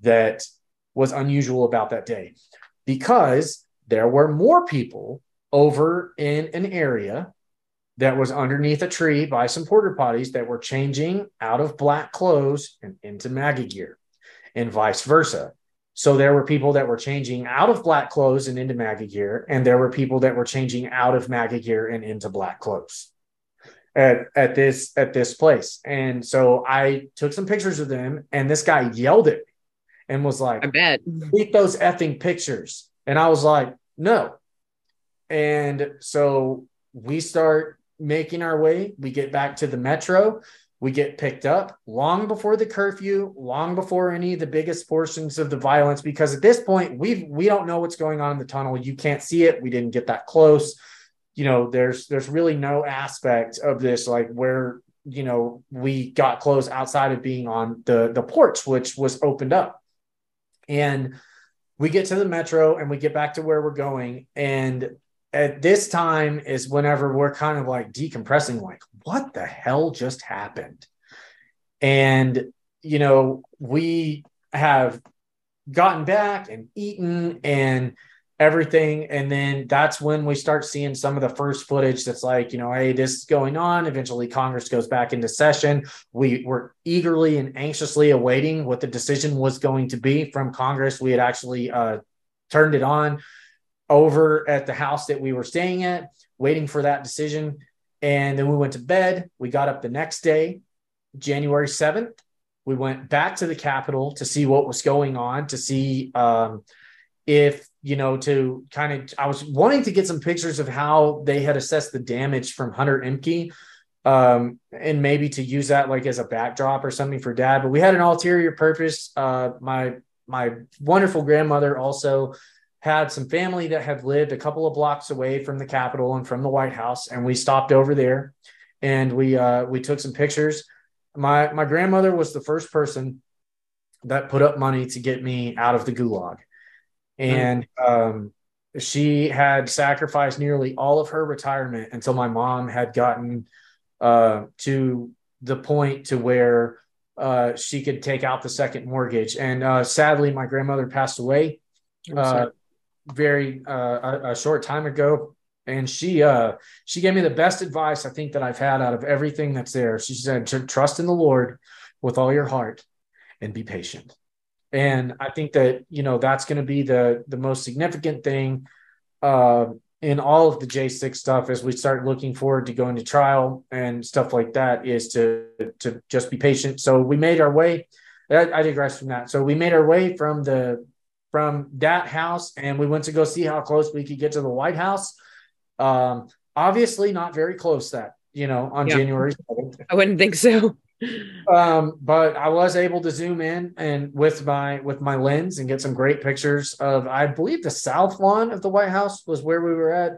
that was unusual about that day because there were more people over in an area that was underneath a tree by some porter potties that were changing out of black clothes and into MAGA gear and vice versa. So there were people that were changing out of black clothes and into MAGA gear, and there were people that were changing out of MAGA gear and into black clothes at at this at this place. And so I took some pictures of them, and this guy yelled at me and was like, "I bet delete those effing pictures." And I was like, "No." And so we start making our way. We get back to the metro. We get picked up long before the curfew, long before any of the biggest portions of the violence, because at this point we we don't know what's going on in the tunnel. You can't see it. We didn't get that close you know there's there's really no aspect of this like where you know we got close outside of being on the the porch which was opened up and we get to the metro and we get back to where we're going and at this time is whenever we're kind of like decompressing like what the hell just happened and you know we have gotten back and eaten and everything. And then that's when we start seeing some of the first footage that's like, you know, hey, this is going on. Eventually, Congress goes back into session. We were eagerly and anxiously awaiting what the decision was going to be from Congress. We had actually uh, turned it on over at the house that we were staying at, waiting for that decision. And then we went to bed. We got up the next day, January 7th. We went back to the Capitol to see what was going on, to see um, if you know, to kind of, I was wanting to get some pictures of how they had assessed the damage from Hunter Ehmke, um, and maybe to use that like as a backdrop or something for dad. But we had an ulterior purpose. Uh, my my wonderful grandmother also had some family that had lived a couple of blocks away from the Capitol and from the White House, and we stopped over there, and we uh, we took some pictures. My my grandmother was the first person that put up money to get me out of the gulag and um, she had sacrificed nearly all of her retirement until my mom had gotten uh, to the point to where uh, she could take out the second mortgage. And uh, sadly, my grandmother passed away uh, very uh, a, a short time ago. And she uh she gave me the best advice i think that i've had out of everything that's there. She said trust in the lord with all your heart and be patient. And i think that you know that's going to be the the most significant thing uh in all of the j6 stuff as we start looking forward to going to trial and stuff like that is to to just be patient. So we made our way I digress from that. So we made our way from the from that house and we went to go see how close we could get to the white house um, obviously, not very close that you know on yeah. January 7th. I wouldn't think so. um, but I was able to zoom in and with my with my lens and get some great pictures of I believe the south lawn of the White House was where we were at.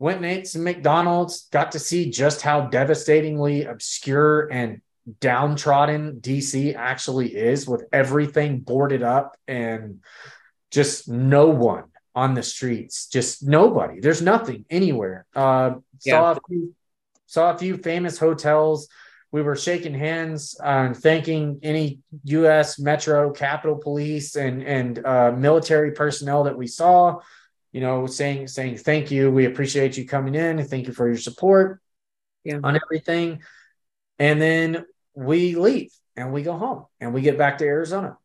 Went and ate some McDonald's, got to see just how devastatingly obscure and downtrodden DC actually is with everything boarded up and just no one on the streets. Just nobody. There's nothing anywhere. Uh, yeah. Saw a few, saw a few famous hotels. We were shaking hands and thanking any U.S. Metro Capitol Police and and uh, military personnel that we saw. You know, saying saying thank you. We appreciate you coming in and thank you for your support yeah. on everything. And then we leave and we go home and we get back to Arizona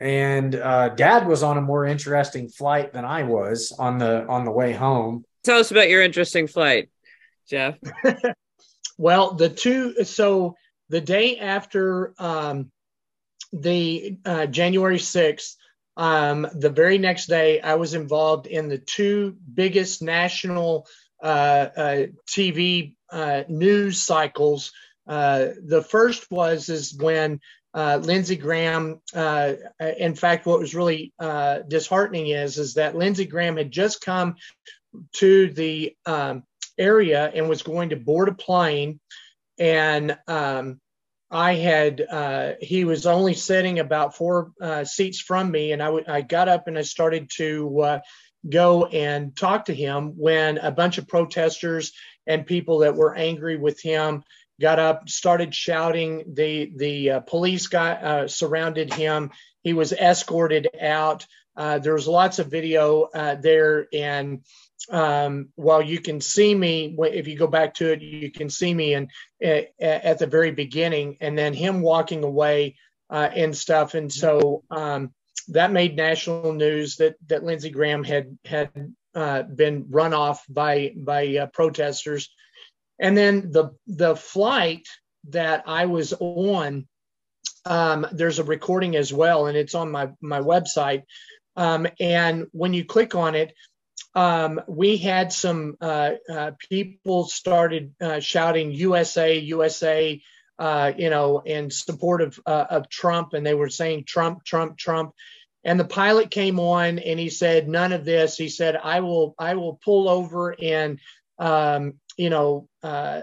and uh, dad was on a more interesting flight than i was on the on the way home. Tell us about your interesting flight jeff. Well the two so the day after um, the uh, january 6th um, the very next day i was involved in the two biggest national uh, uh tv uh, news cycles. Uh, the first was is when uh, Lindsey Graham. Uh, in fact, what was really uh, disheartening is is that Lindsey Graham had just come to the um, area and was going to board a plane, and um, I had uh, he was only sitting about four uh, seats from me, and I, w- I got up and I started to uh, go and talk to him when a bunch of protesters and people that were angry with him got up, started shouting. The the uh, police got uh, surrounded him. He was escorted out. Uh, there's lots of video uh, there, and um, while you can see me, if you go back to it, you can see me and at the very beginning, and then him walking away uh, and stuff. And so um, that made national news that that Lindsey Graham had had uh, been run off by by protesters and then the the flight that I was on, um, there's a recording as well, and it's on my my website. Um, and when you click on it, um, we had some uh, uh, people started uh, shouting USA, USA, uh, you know, in support of uh, of Trump, and they were saying Trump, Trump, Trump. And the pilot came on and he said, "None of this." He said, "I will, I will pull over and um, you know, uh,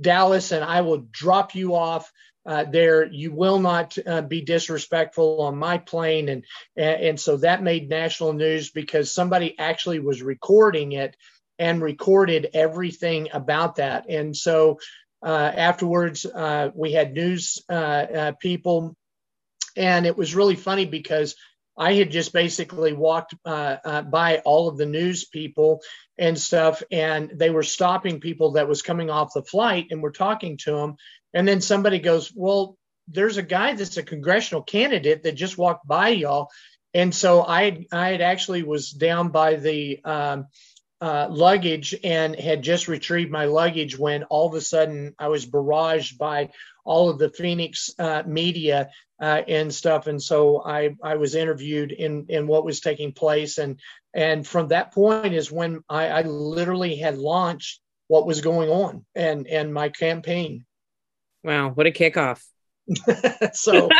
Dallas, and I will drop you off uh, there. You will not uh, be disrespectful on my plane, and, and so that made national news because somebody actually was recording it and recorded everything about that. And so uh, afterwards, uh, we had news uh, people, and it was really funny because I had just basically walked uh, uh, by all of the news people and stuff, and they were stopping people that was coming off the flight and we're talking to them. And then somebody goes, Well, there's a guy that's a congressional candidate that just walked by y'all. And so I, I had actually was down by the um, uh, luggage and had just retrieved my luggage when all of a sudden I was barraged by all of the Phoenix uh, media uh, and stuff. And so I, I was interviewed in, in what was taking place. And, and from that point is when I, I literally had launched what was going on and, and my campaign. Wow. What a kickoff. so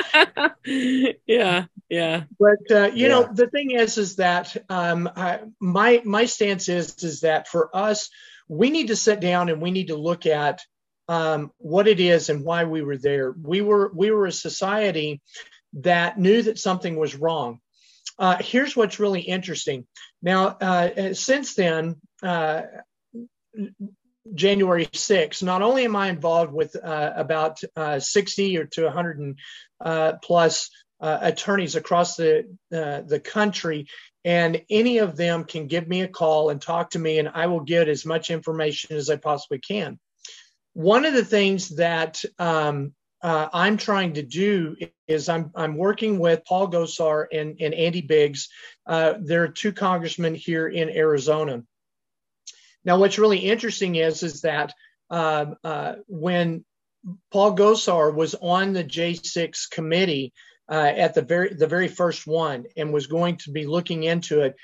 yeah yeah but uh, you yeah. know the thing is is that um, I, my my stance is is that for us we need to sit down and we need to look at um, what it is and why we were there. We were we were a society that knew that something was wrong. Uh, here's what's really interesting. Now, uh, since then, uh, January 6th, not only am I involved with uh, about uh, 60 or to 100 and, uh, plus uh, attorneys across the uh, the country, and any of them can give me a call and talk to me, and I will get as much information as I possibly can. One of the things that um, uh, I'm trying to do is I'm I'm working with Paul Gosar and, and Andy Biggs. Uh, there are two congressmen here in Arizona. Now, what's really interesting is is that uh, uh when Paul Gosar was on the J6 committee uh, at the very the very first one and was going to be looking into it.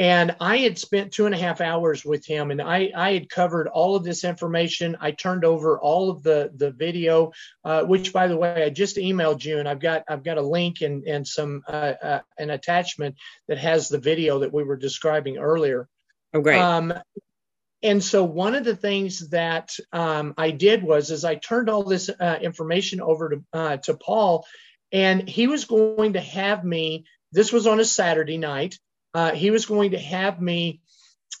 And I had spent two and a half hours with him, and I, I had covered all of this information. I turned over all of the the video, uh, which, by the way, I just emailed you, and I've got I've got a link and and some uh, uh, an attachment that has the video that we were describing earlier. Oh, great. Um, and so one of the things that um, I did was, is I turned all this uh, information over to uh, to Paul, and he was going to have me. This was on a Saturday night. Uh, he was going to have me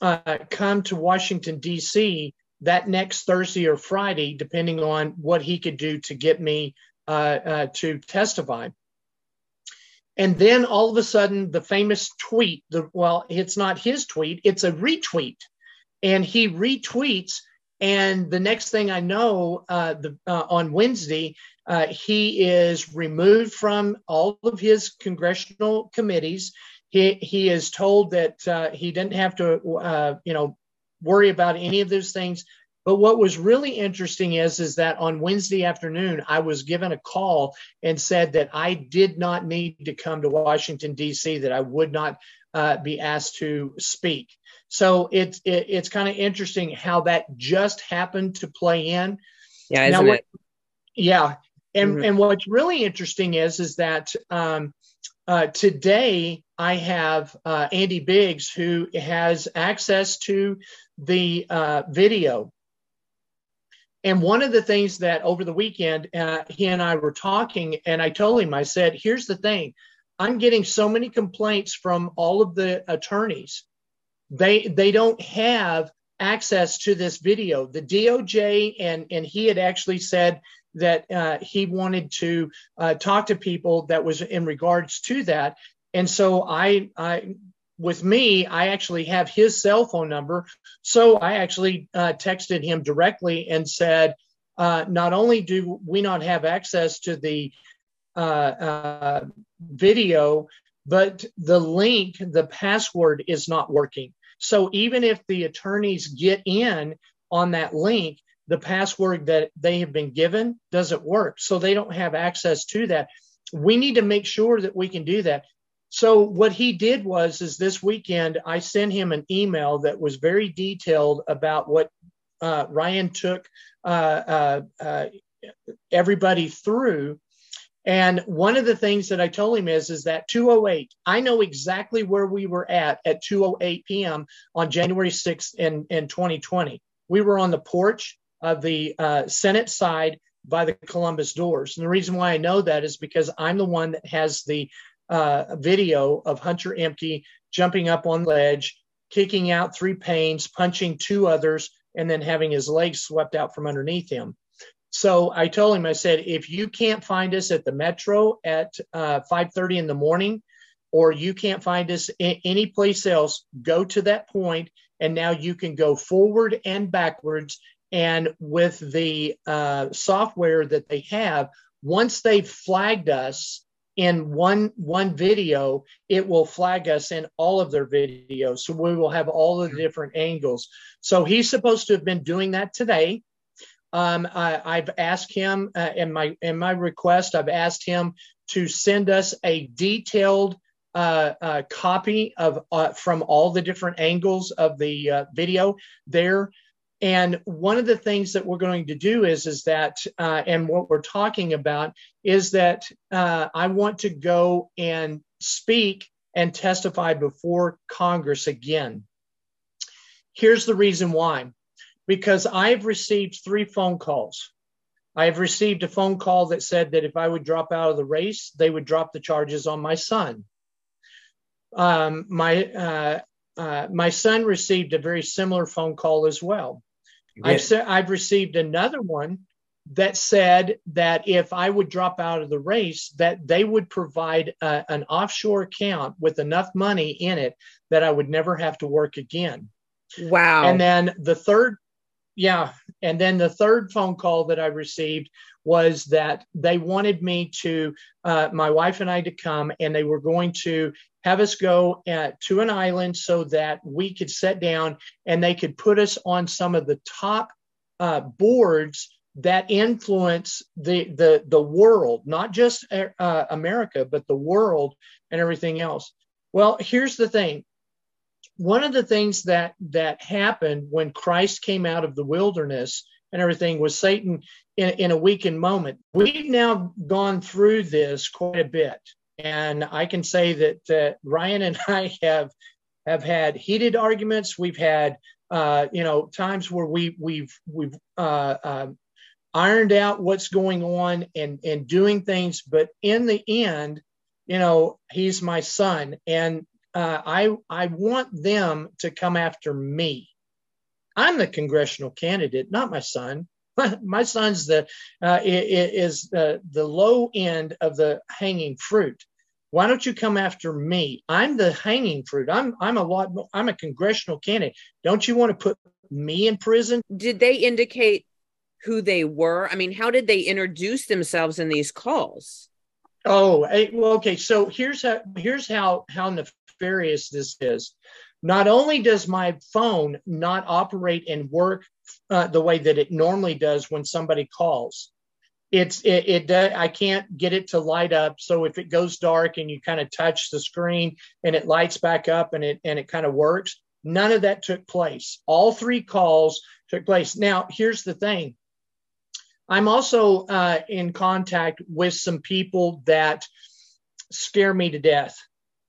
uh, come to Washington D.C. that next Thursday or Friday, depending on what he could do to get me uh, uh, to testify. And then all of a sudden, the famous tweet. The well, it's not his tweet; it's a retweet and he retweets and the next thing I know, uh, the, on Wednesday, uh, he is removed from all of his congressional committees. He he is told that uh, he didn't have to, uh, you know, worry about any of those things. But what was really interesting is is that on Wednesday afternoon, I was given a call and said that I did not need to come to Washington D.C. That I would not uh, be asked to speak. So it's it, it's kind of interesting how that just happened to play in. Yeah, isn't now, it? Yeah, and mm-hmm. and what's really interesting is is that um, uh, today I have uh, Andy Biggs who has access to the uh, video. And one of the things that over the weekend uh, he and I were talking, and I told him, I said, "Here's the thing, I'm getting so many complaints from all of the attorneys they they don't have access to this video. The DOJ and and he had actually said that uh, he wanted to uh, talk to people that was in regards to that. And so I I with me, I actually have his cell phone number. So I actually uh, texted him directly and said, uh, not only do we not have access to the uh, uh, video, but the link, the password is not working. So even if the attorneys get in on that link, the password that they have been given doesn't work. So they don't have access to that. We need to make sure that we can do that. So what he did was is this weekend I sent him an email that was very detailed about what uh, Ryan took uh, uh, uh everybody through and one of the things that I told him is, is that 208, I know exactly where we were at at 208 p.m. on January 6th in, in 2020. We were on the porch of the uh, Senate side by the Columbus doors. And the reason why I know that is because I'm the one that has the uh, video of Hunter Ehmke jumping up on ledge, kicking out three panes, punching two others, and then having his legs swept out from underneath him. So I told him, I said, if you can't find us at the Metro at uh, 5:30 in the morning, or you can't find us any place else, go to that point, and now you can go forward and backwards. And with the uh, software that they have, once they've flagged us in one one video, it will flag us in all of their videos. So we will have all of the different angles. So he's supposed to have been doing that today. Um, I, have asked him uh, in my in my request. I've asked him to send us a detailed uh, uh, copy of uh, from all the different angles of the uh, video there. And one of the things that we're going to do is is that, uh, and what we're talking about is that I want to go and speak and testify before Congress again. Here's the reason why because I've received three phone calls. I've received a phone call that said that if I would drop out of the race, they would drop the charges on my son. Um, my uh, uh, my son received a very similar phone call as well. I've, I've received another one that said that if I would drop out of the race, that they would provide uh, an offshore account with enough money in it that I would never have to work again. Wow. And then the third, yeah, and then the third phone call that I received was that they wanted me to, uh, my wife and I, to come, and they were going to have us go at, uh, to an island so that we could sit down and they could put us on some of the top uh, boards that influence the the the world, not just uh, America, but the world and everything else. Well, here's the thing. One of the things that that happened when Christ came out of the wilderness and everything was Satan in, in a weakened moment. We've now gone through this quite a bit, and I can say that uh, Ryan and I have have had heated arguments. We've had uh, you know times where we we've we've uh, uh, ironed out what's going on and and doing things. But in the end you know he's my son. And uh, i i want them to come after me. I'm the congressional candidate not my son. My son's the uh, is the the low end of the hanging fruit why don't you come after me i'm the hanging fruit i'm i'm a lot i'm a congressional candidate don't you want to put me in prison did they indicate who they were? I mean, how did they introduce themselves in these calls? Oh, well, okay. So here's how here's how how nefarious this is. Not only does my phone not operate and work uh, the way that it normally does when somebody calls, it's it, it I can't get it to light up. So if it goes dark and you kind of touch the screen and it lights back up and it and it kind of works, none of that took place. All three calls took place. Now here's the thing I'm also uh, in contact with some people that scare me to death,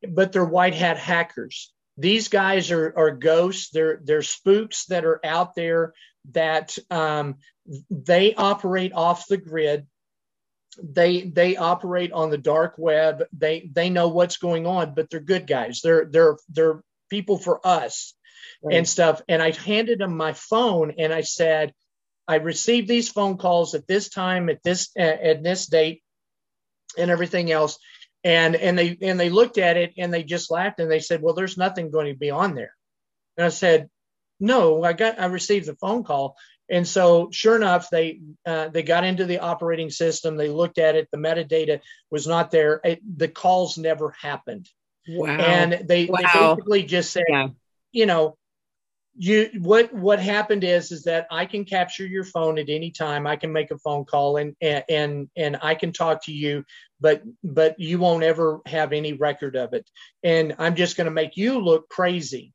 but they're white hat hackers. These guys are, are ghosts. They're they're spooks that are out there that um, they operate off the grid. They they operate on the dark web. They they know what's going on, but they're good guys. They're they're they're people for us right. and stuff. And I handed them my phone and I said, I received these phone calls at this time, at this at this date, and everything else. And and they and they looked at it and they just laughed and they said, "Well, there's nothing going to be on there." And I said, "No, I got I received the phone call." And so, sure enough, they uh, they got into the operating system. They looked at it. The metadata was not there. It, the calls never happened. Wow. And they, wow. they basically just said, yeah. you know, you what what happened is is that I can capture your phone at any time. I can make a phone call and and and I can talk to you, but but you won't ever have any record of it. And I'm just going to make you look crazy.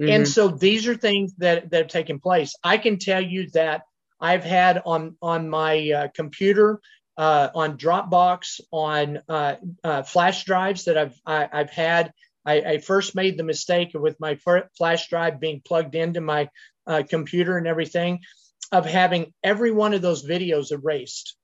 Mm-hmm. And so these are things that that have taken place. I can tell you that I've had on on my uh, computer. Uh, on Dropbox, on uh, uh flash drives that I've I, have i have had I, I, first made the mistake with my flash drive being plugged into my uh, computer and everything of having every one of those videos erased.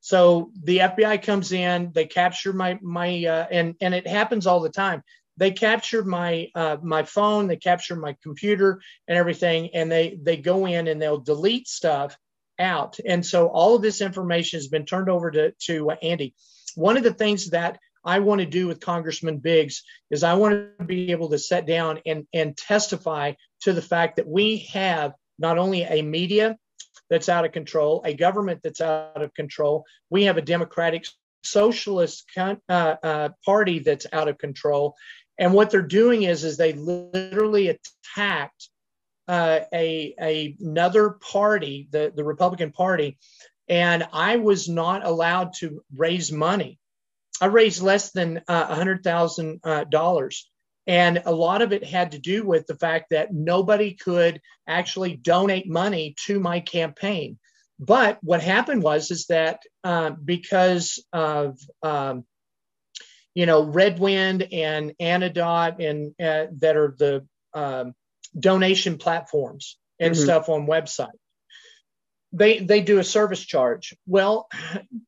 So the FBI comes in, they capture my my uh, and and it happens all the time. They capture my uh, my phone, they capture my computer and everything, and they they go in and they'll delete stuff out. And so all of this information has been turned over to to Andy. One of the things that I want to do with Congressman Biggs is I want to be able to sit down and, and testify to the fact that we have not only a media that's out of control, a government that's out of control, we have a democratic socialist uh, uh, party that's out of control. And what they're doing is, is they literally attacked uh, a, a, another party, the, the Republican Party, and I was not allowed to raise money I raised less than uh, $100,000. Uh, and a lot of it had to do with the fact that nobody could actually donate money to my campaign. But what happened was is that uh, because of um, you know Red Wind and Anedot and uh, that are the um, donation platforms and mm-hmm. stuff on website, they they do a service charge. Well,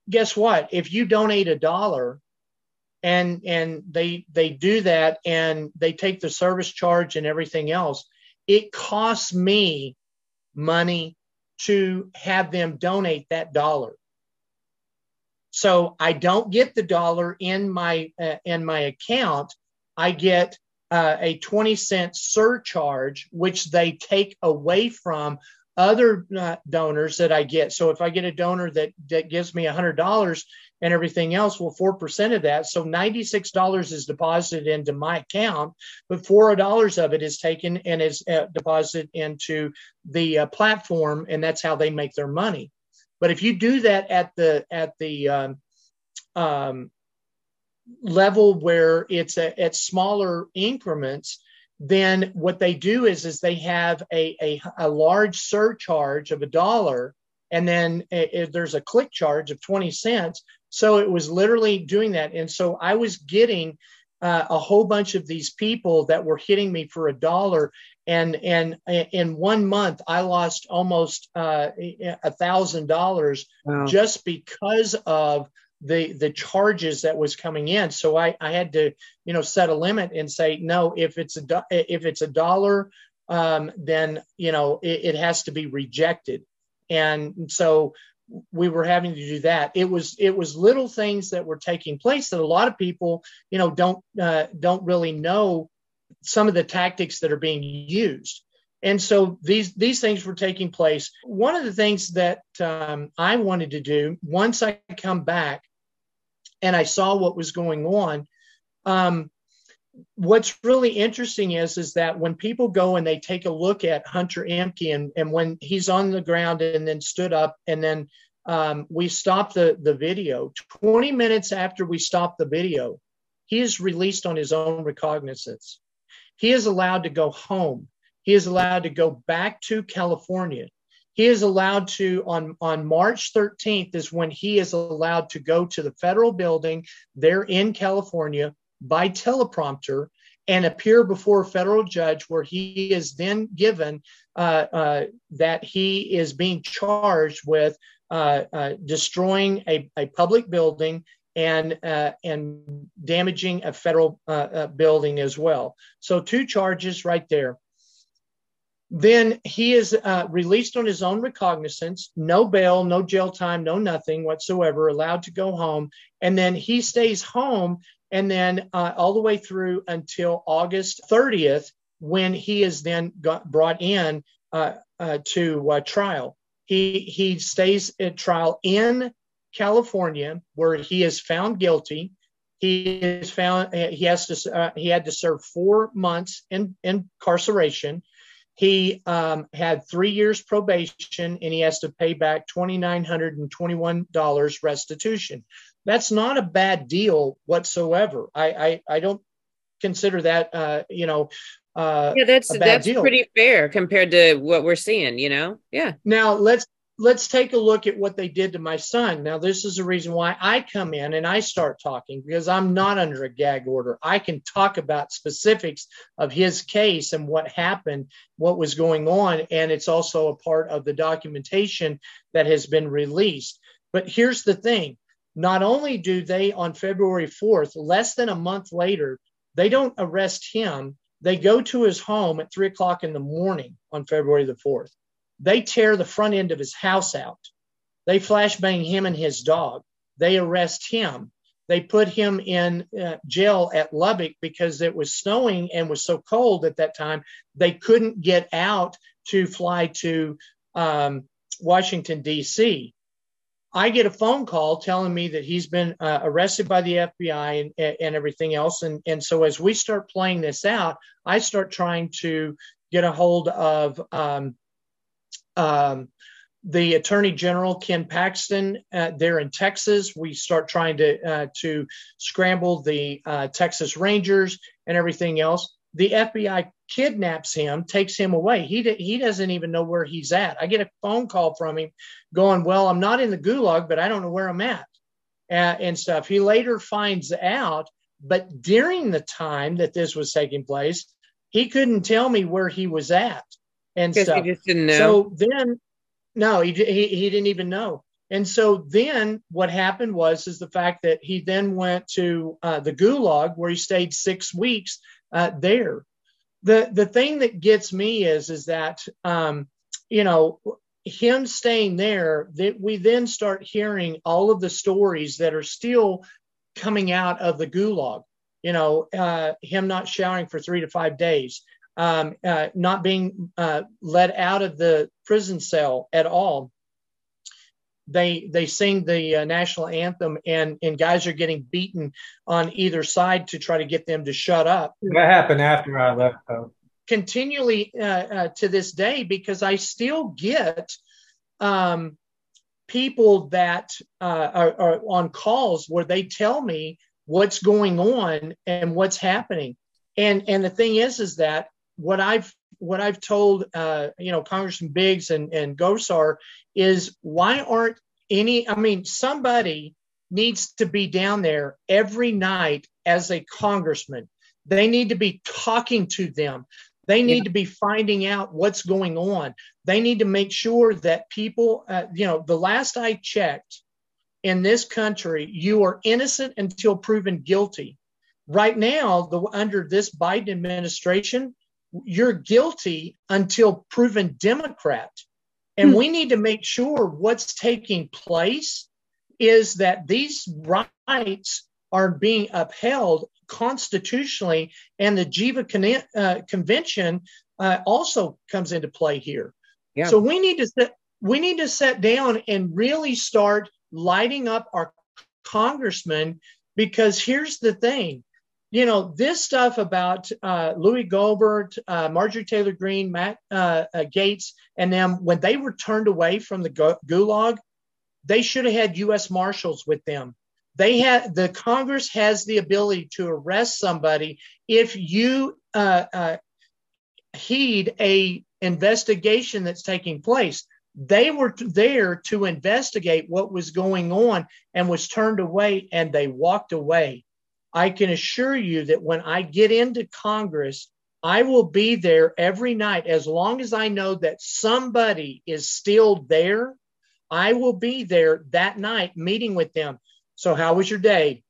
guess what? If you donate a dollar and and they they do that and they take the service charge and everything else, it costs me money to have them donate that dollar. So I don't get the dollar in my uh, in my account. I get uh, a 20 cent surcharge, which they take away from other uh, donors that I get. So if I get a donor that, that gives me $100 and everything else, well, 4% of that. So $96 is deposited into my account, but $4 of it is taken and is uh, deposited into the uh, platform, and that's how they make their money. But if you do that at the, at the, um, um, level where it's a, at smaller increments, then what they do is is they have a, a, a large surcharge of a dollar and then a, there's a click charge of 20 cents. So it was literally doing that. And so i was getting uh, a whole bunch of these people that were hitting me for a dollar and and in one month i lost almost uh, a thousand dollars just because of the the charges that was coming in. So i i had to you know set a limit and say no if it's a if it's a dollar um, then you know it, it has to be rejected. And so we were having to do that. It was it was little things that were taking place that a lot of people you know don't uh, don't really know some of the tactics that are being used and so these these things were taking place one of the things that um, i wanted to do once i come back and I saw what was going on. Um, what's really interesting is is that when people go and they take a look at Hunter Ehmke and, and when he's on the ground and then stood up and then um, we stopped the, the video 20 minutes after we stopped the video he is released on his own recognizance he is allowed to go home. He is allowed to go back to california. He is allowed to on on march 13th is when he is allowed to go to the federal building there in california by teleprompter and appear before a federal judge where he is then given uh, uh, that he is being charged with uh, uh destroying a, a public building and uh, and damaging a federal uh, building as well so two charges right there then he is uh, released on his own recognizance, no bail, no jail time, no nothing whatsoever, allowed to go home. And then he stays home and then uh, all the way through until August 30th, when he is then brought in uh, uh to uh, trial. He, he stays at trial in California, where he is found guilty. He is found. He has to. Uh, he had to serve four months in, in incarceration he um, had three years probation and he has to pay back $2,921 restitution. That's not a bad deal whatsoever. I, I, I don't consider that, uh, you know, uh, yeah, that's that's deal. pretty fair compared to what we're seeing, you know. Yeah. Now let's let's take a look at what they did to my son. Now, this is the reason why I come in and I start talking because I'm not under a gag order. I can talk about specifics of his case and what happened, what was going on, and it's also a part of the documentation that has been released. But here's the thing not only do they, on February 4th, less than a month later, they don't arrest him, they go to his home at three o'clock in the morning on February the 4th they tear the front end of his house out. They flashbang him and his dog. They arrest him. They put him in uh, jail at Lubbock because it was snowing and was so cold at that time. They couldn't get out to fly to um, Washington, D.C. I get a phone call telling me that he's been uh, arrested by the FBI and, and everything else. And, and so as we start playing this out, I start trying to get a hold of um, um, the Attorney General Ken Paxton uh, there in Texas. We start trying to uh, to scramble the uh, Texas Rangers and everything else. The FBI kidnaps him, takes him away. He he doesn't even know where he's at. I get a phone call from him, going, "Well, I'm not in the gulag, but I don't know where I'm at," uh, and stuff. He later finds out, but during the time that this was taking place, he couldn't tell me where he was at and stuff. He just didn't know. So then, no, he, he he didn't even know. And so then what happened was is the fact that he then went to uh, the gulag where he stayed six weeks uh, there. The the thing that gets me is is that um, you know him staying there, that we then start hearing all of the stories that are still coming out of the gulag. You know, uh, him not showering for three to five days, um, uh, not being uh, let out of the prison cell at all. They they sing the uh, national anthem, and and guys are getting beaten on either side to try to get them to shut up. That happened after I left, though continually uh, uh, to this day because I still get um, people that uh, are, are, on calls where they tell me what's going on and what's happening. And and the thing is, is that what I've what I've told uh, you know Congressman Biggs and and Gosar is why aren't any? I mean, somebody needs to be down there every night as a congressman. They need to be talking to them. They need yeah. to be finding out what's going on. They need to make sure that people, uh, you know, the last I checked in this country, you are innocent until proven guilty. Right now, the, under this Biden administration, you're guilty until proven Democrat. And hmm. we need to make sure what's taking place is that these rights are being upheld constitutionally, and the Geneva Con- uh, Convention uh, also comes into play here. Yeah. So we need to set, we need to sit down and really start lighting up our congressmen because here's the thing you know this stuff about uh, louis gohmert uh, marjorie taylor greene matt uh, uh gaetz and them when they were turned away from the gulag they should have had u.s marshals with them they have the Congress has the ability to arrest somebody if you uh, uh, heed a investigation that's taking place. They were there to investigate what was going on and was turned away, and they walked away. I can assure you that when I get into Congress, I will be there every night as long as I know that somebody is still there. I will be there that night meeting with them. So, how was your day?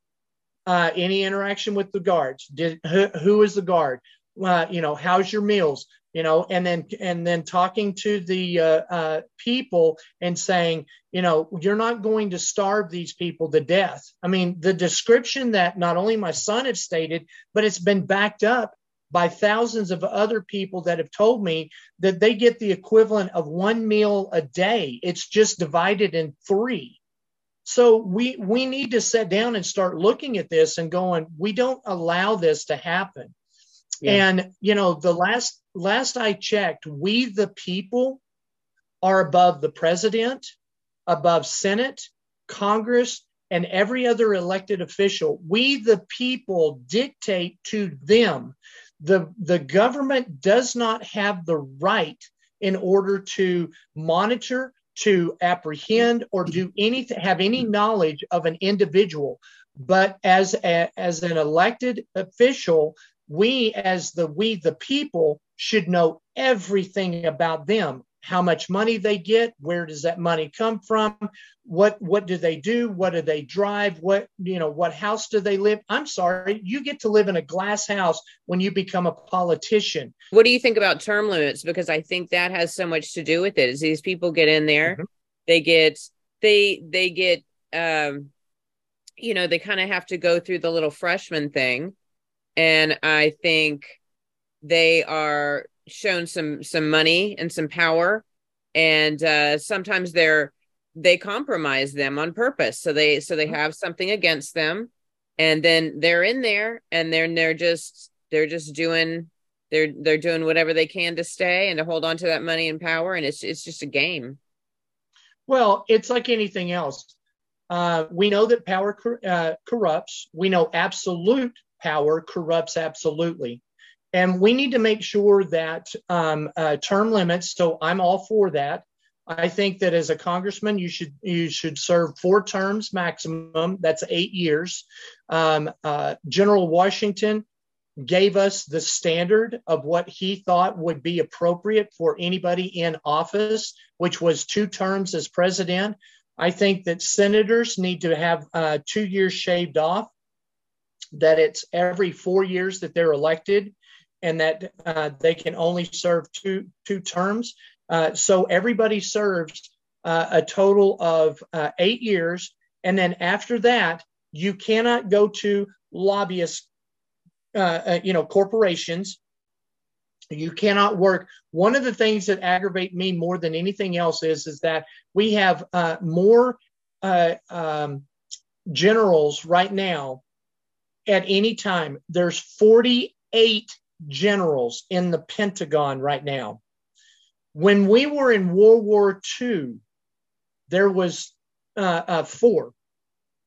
Uh, any interaction with the guards? Did who, who is the guard? Uh, you know, how's your meals? You know, and then and then talking to the uh, uh, people and saying, you know, you're not going to starve these people to death. I mean, the description that not only my son had stated, but it's been backed up by thousands of other people that have told me that they get the equivalent of one meal a day. It's just divided in three. So we we need to sit down and start looking at this and going, we don't allow this to happen. And you know, the last last I checked, we the people are above the president, above Senate, Congress, and every other elected official. We the people dictate to them. The the government does not have the right in order to monitor to apprehend or do anything, have any knowledge of an individual. But as a, as an elected official, we as the we the people should know everything about them. How much money they get where does that money come from what what do they do what do they drive what you know what house do they live? I'm sorry you get to live in a glass house when you become a politician. What do you think about term limits? Because i think that has so much to do with it. Is these people get in there mm-hmm. they get they they get um you know they kind of have to go through the little freshman thing and i think they are shown some some money and some power. And uh sometimes they're they compromise them on purpose. So they so they mm-hmm. have something against them. And then they're in there and then they're just they're just doing they're they're doing whatever they can to stay and to hold on to that money and power. And it's it's just a game. Well it's like anything else. Uh, we know that power uh, corrupts. We know absolute power corrupts absolutely and we need to make sure that um, uh, term limits. So I'm all for that. I think that as a congressman, you should you should serve four terms maximum. That's eight years. Um, uh, General Washington gave us the standard of what he thought would be appropriate for anybody in office, which was two terms as president. I think that senators need to have uh, two years shaved off. That it's every four years that they're elected and that uh, they can only serve two two terms. Uh, so everybody serves uh, a total of uh, eight years. And then after that, you cannot go to lobbyist, uh, uh, you know, corporations. You cannot work. One of the things that aggravate me more than anything else is, is that we have more um, generals right now at any time. There's 48 generals in the Pentagon right now. When we were in World War II, there was uh, uh, four.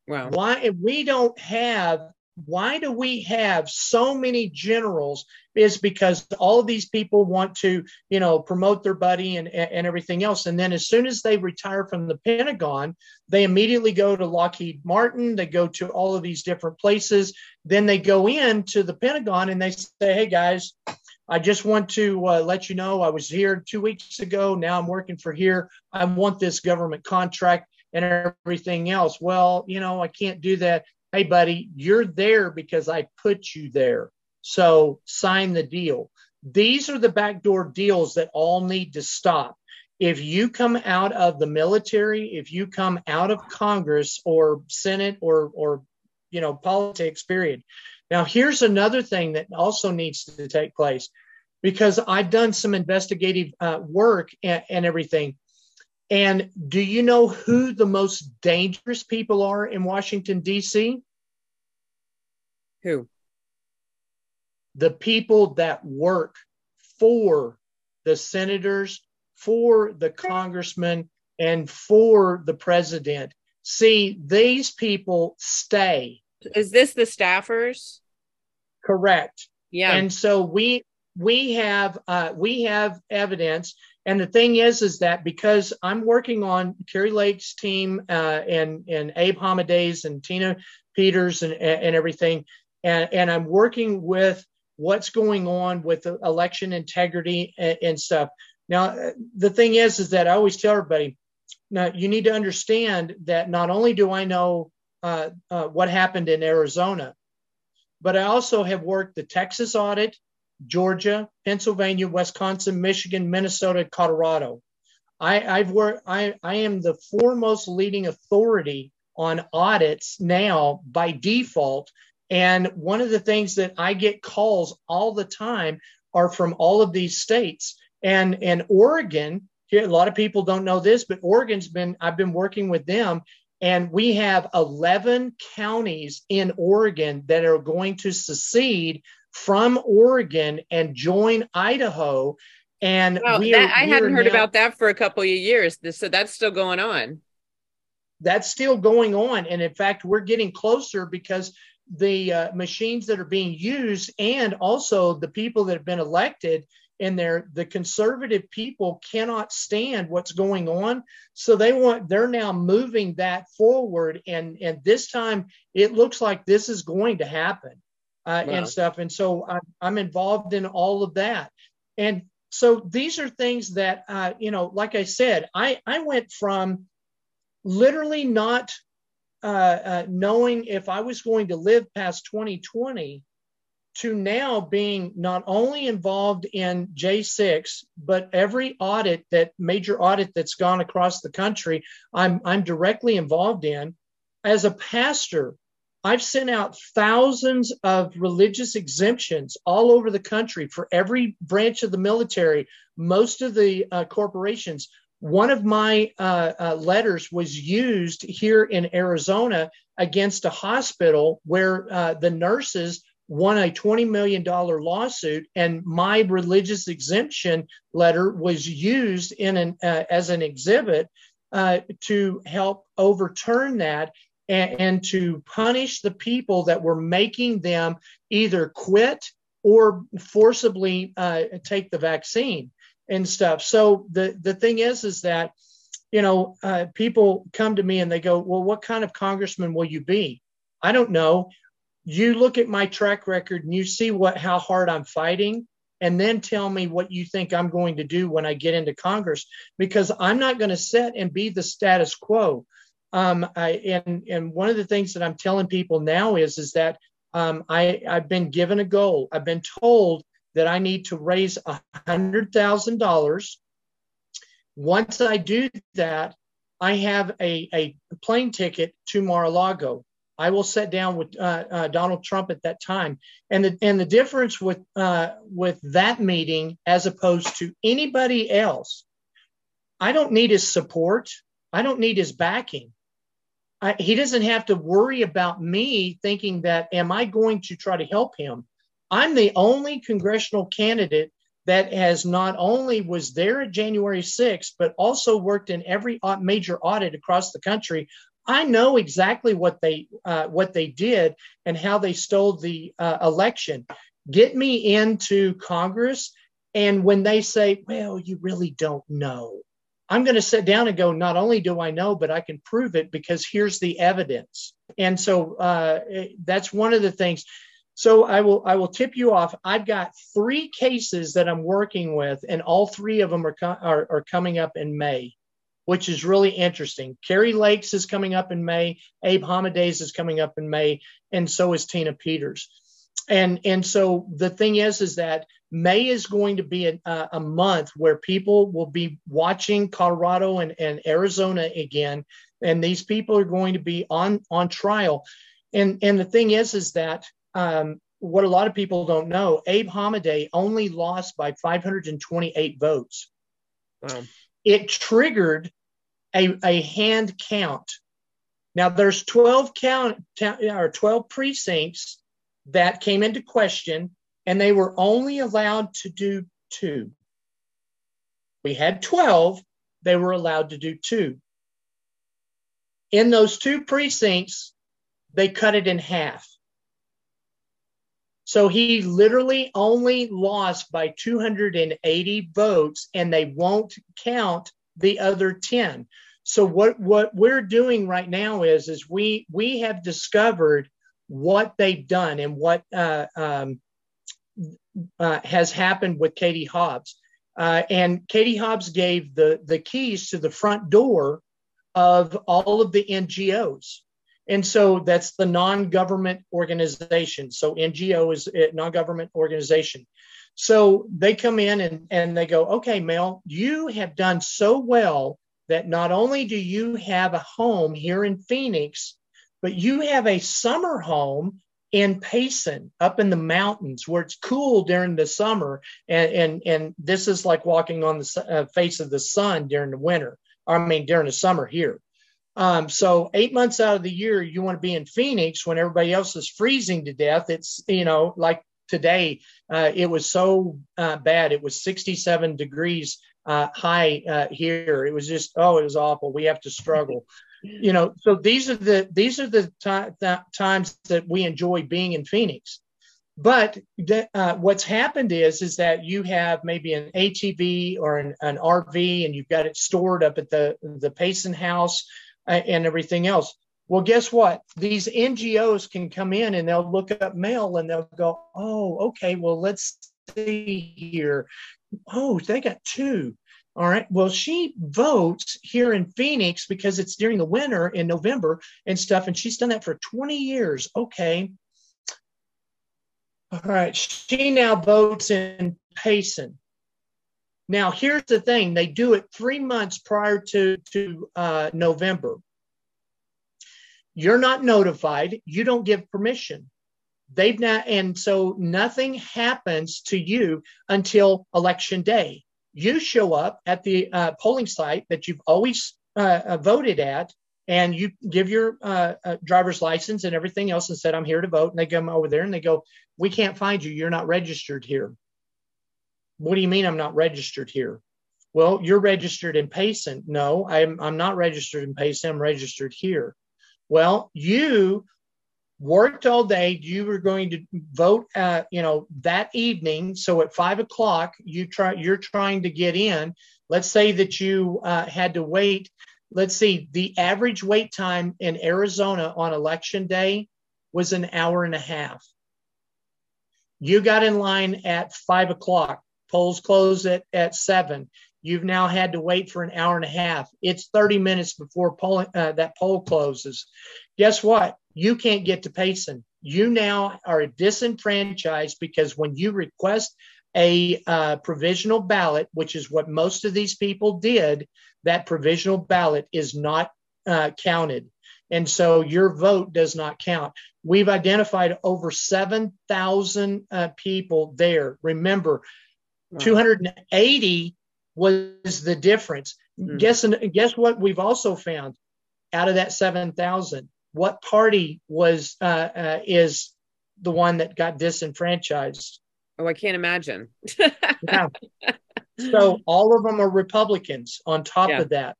Wow. Why we don't have why do we have so many generals is because all of these people want to you know promote their buddy and, and everything else and then as soon as they retire from the pentagon they immediately go to lockheed martin they go to all of these different places then they go into the pentagon and they say hey guys I just want to uh, let you know I was here two weeks ago. Now I'm working for here. I want this government contract and everything else. Well, you know, I can't do that. Hey, buddy, you're there because I put you there. So sign the deal. These are the backdoor deals that all need to stop. If you come out of the military, if you come out of Congress or Senate or, or you know, politics, period, now, here's another thing that also needs to take place because I've done some investigative uh, work and, and everything. And do you know who the most dangerous people are in Washington, D.C.? Who? The people that work for the senators, for the congressmen, and for the president. See, these people stay. Is this the staffers? Correct. Yeah. And so we we have uh, we have evidence, and the thing is, is that because I'm working on Kari Lake's team uh, and and Abe Hamadeh's and Tina Peters and and everything, and and I'm working with what's going on with election integrity and, and stuff. Now, the thing is, is that I always tell everybody, now you need to understand that not only do I know uh, uh, what happened in Arizona, but I also have worked the Texas audit, Georgia, Pennsylvania, Wisconsin, Michigan, Minnesota, Colorado. I, I've worked, I, I am the foremost leading authority on audits now by default. And one of the things that I get calls all the time are from all of these states. And, and Oregon, here, a lot of people don't know this, but Oregon's been, I've been working with them and we have 11 counties in Oregon that are going to secede from Oregon and join Idaho. And well, we that, are, I hadn't heard now, about that for a couple of years. So that's still going on. That's still going on. And in fact, we're getting closer because the uh, machines that are being used and also the people that have been elected and they're the conservative people cannot stand what's going on. So they want they're now moving that forward. And and this time it looks like this is going to happen uh, wow. and stuff. And so I'm, I'm involved in all of that. And so these are things that uh, you know like i said i i went from literally not uh, uh knowing if i was going to live past 2020 to now being not only involved in J6, but every audit that major audit that's gone across the country, I'm, I'm directly involved in. As a pastor, I've sent out thousands of religious exemptions all over the country for every branch of the military, most of the uh, corporations. One of my uh, uh, letters was used here in Arizona against a hospital where uh, the nurses won a $20 million lawsuit, and my religious exemption letter was used in an, uh, as an exhibit uh, to help overturn that and, and, to punish the people that were making them either quit or forcibly uh, take the vaccine and stuff. So the, the thing is, is that, you know, uh, people come to me and they go, well, what kind of congressman will you be? I don't know you look at my track record and you see what how hard I'm fighting and then tell me what you think I'm going to do when I get into Congress because I'm not going to sit and be the status quo. Um, I, and and one of the things that I'm telling people now is is that um, I I've been given a goal. I've been told that I need to raise a hundred thousand dollars Once I do that, I have a, a plane ticket to Mar-a-Lago. I will sit down with uh, uh, Donald Trump at that time, and the and the difference with uh, with that meeting as opposed to anybody else, I don't need his support. I don't need his backing. I, he doesn't have to worry about me thinking that am I going to try to help him. I'm the only congressional candidate that has not only was there at January 6th, but also worked in every major audit across the country. I know exactly what they uh, what they did and how they stole the uh, election. Get me into Congress, and when they say, "Well, you really don't know," I'm going to sit down and go, "Not only do I know, but I can prove it because here's the evidence." And so uh, that's one of the things so I will I will tip you off. I've got three cases that I'm working with, and all three of them are co- are, are coming up in May, which is really interesting. Kari Lakes is coming up in May. Abe Hamadeh's is coming up in May, and so is Tina Peters. And and so the thing is is that May is going to be a, a month where people will be watching Colorado and, and Arizona again, and these people are going to be on on trial. And and the thing is is that um, what a lot of people don't know, Abe Hamadeh only lost by 528 votes. Wow. It triggered a, a hand count. Now there's 12 count or 12 precincts that came into question, and they were only allowed to do two. We had 12, they were allowed to do two. In those two precincts, they cut it in half. So he literally only lost by 280 votes, and they won't count the other 10. So what what we're doing right now is is we we have discovered what they've done and what uh, um, uh, has happened with Katie Hobbs. Uh, and Katie Hobbs gave the the keys to the front door of all of the NGOs. And so that's the non government organization. So NGO is a non government organization. So they come in and, and they go, okay, Mel, you have done so well that not only do you have a home here in Phoenix, but you have a summer home in Payson up in the mountains where it's cool during the summer. And, and, and this is like walking on the uh, face of the sun during the winter. I mean, during the summer here. Um, so eight months out of the year, you want to be in Phoenix when everybody else is freezing to death. It's you know like today, uh, it was so uh, bad. It was 67 degrees uh, high uh, here. It was just oh, it was awful. We have to struggle. You know, so these are the these are the th- times that we enjoy being in Phoenix. But uh, what's happened is is that you have maybe an ATV or an, an RV, and you've got it stored up at the the Payson House and everything else. Well, guess what? These NGOs can come in and they'll look up mail and they'll go, oh, okay, well, let's see here. Oh, they got two. All right. Well, she votes here in Phoenix because it's during the winter in November and stuff. And she's done that for 20 years. Okay. All right. She now votes in Payson. Now, here's the thing they do it three months prior to, to uh, November. You're not notified, you don't give permission. They've not, and so nothing happens to you until election day. You show up at the uh, polling site that you've always uh, uh voted at, and you give your uh, uh, driver's license and everything else and said, I'm here to vote. And they come over there and they go, We can't find you. You're not registered here. What do you mean I'm not registered here? Well, you're registered in Payson. No, I'm, I'm not registered in Payson. I'm registered here. Well, you worked all day. You were going to vote, uh, you know, that evening. So at five o'clock, you try, you're trying to get in. Let's say that you uh, had to wait. Let's see, the average wait time in Arizona on election day was an hour and a half. You got in line at five o'clock. Polls close at, at seven. You've now had to wait for an hour and a half. It's 30 minutes before uh, that poll closes. Guess what? You can't get to Payson. You now are disenfranchised because when you request a uh, provisional ballot, which is what most of these people did, that provisional ballot is not uh, counted. And so your vote does not count. We've identified over 7,000 uh, people there. Remember, wow. 280 was the difference. Mm-hmm. Guess, guess what we've also found out of that 7,000? What party was uh, uh, is the one that got disenfranchised? Oh, I can't imagine. yeah. So all of them are Republicans on top yeah. of that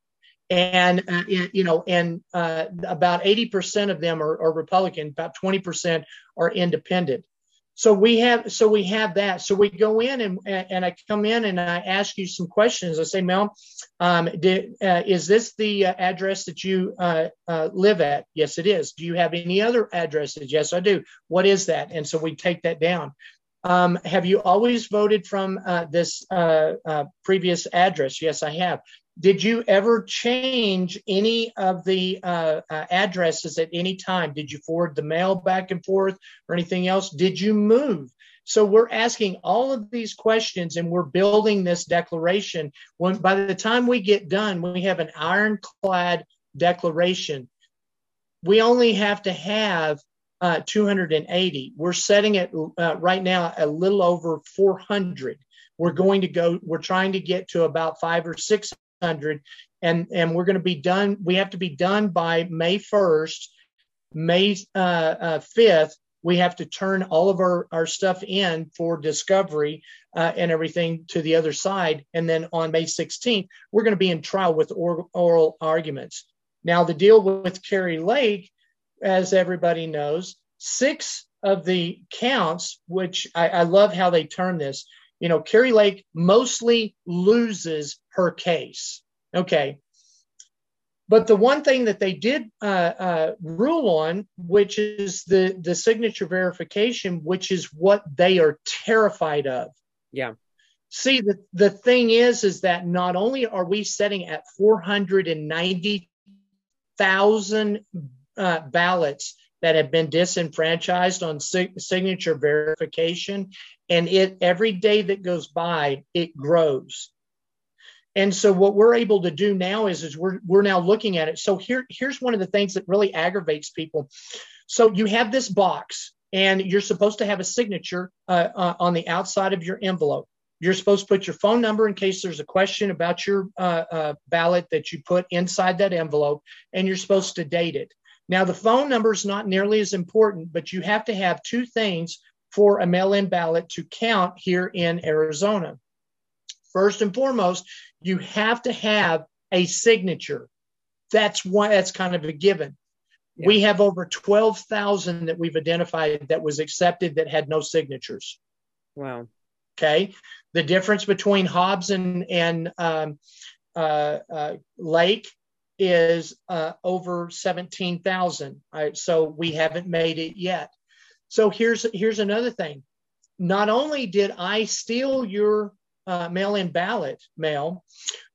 and uh, you know and uh, about 80% of them are, are, republican about 20% are independent so we have so we have that. So we go in and and i come in and i ask you some questions. I say mel um, did, uh, is this the uh, address that you uh, uh, live at? Yes it is. Do you have any other addresses? Yes i do. What is that? And so we take that down. Um, have you always voted from this previous address? Yes i have did you ever change any of the uh, uh, addresses at any time? Did you forward the mail back and forth or anything else? Did you move? So we're asking all of these questions and we're building this declaration. When by the time we get done, we have an ironclad declaration. We only have to have uh, 280. We're setting it uh, right now a little over 400. We're going to go. We're trying to get to about five or six hundred, and and we're going to be done. We have to be done by May first, May uh, fifth. Uh, we have to turn all of our, our stuff in for discovery uh, and everything to the other side. And then on May 16th, we're going to be in trial with oral, oral arguments. Now, the deal with Kari Lake, as everybody knows, six of the counts, which I, I love how they turn this, you know, Kari Lake mostly loses her case. Okay. But the one thing that they did uh, uh, rule on, which is the, the signature verification, which is what they are terrified of. Yeah. See, the, the thing is, is that not only are we setting at 490,000 uh, ballots that have been disenfranchised on sig- signature verification, and it every day that goes by it grows. And so what we're able to do now is is we're we're now looking at it. So here here's one of the things that really aggravates people. So you have this box and you're supposed to have a signature uh, uh, on the outside of your envelope. You're supposed to put your phone number in case there's a question about your uh, uh ballot that you put inside that envelope and you're supposed to date it. Now the phone number is not nearly as important but you have to have two things for a mail in ballot to count here in Arizona. First and foremost, you have to have a signature. That's why that's kind of a given. Yeah. We have over 12,000 that we've identified that was accepted that had no signatures. Wow. Okay. The difference between Hobbs and, and um, uh, uh, Lake is uh, over 17,000. Right? So we haven't made it yet. So here's here's another thing. Not only did I steal your uh, mail-in ballot mail,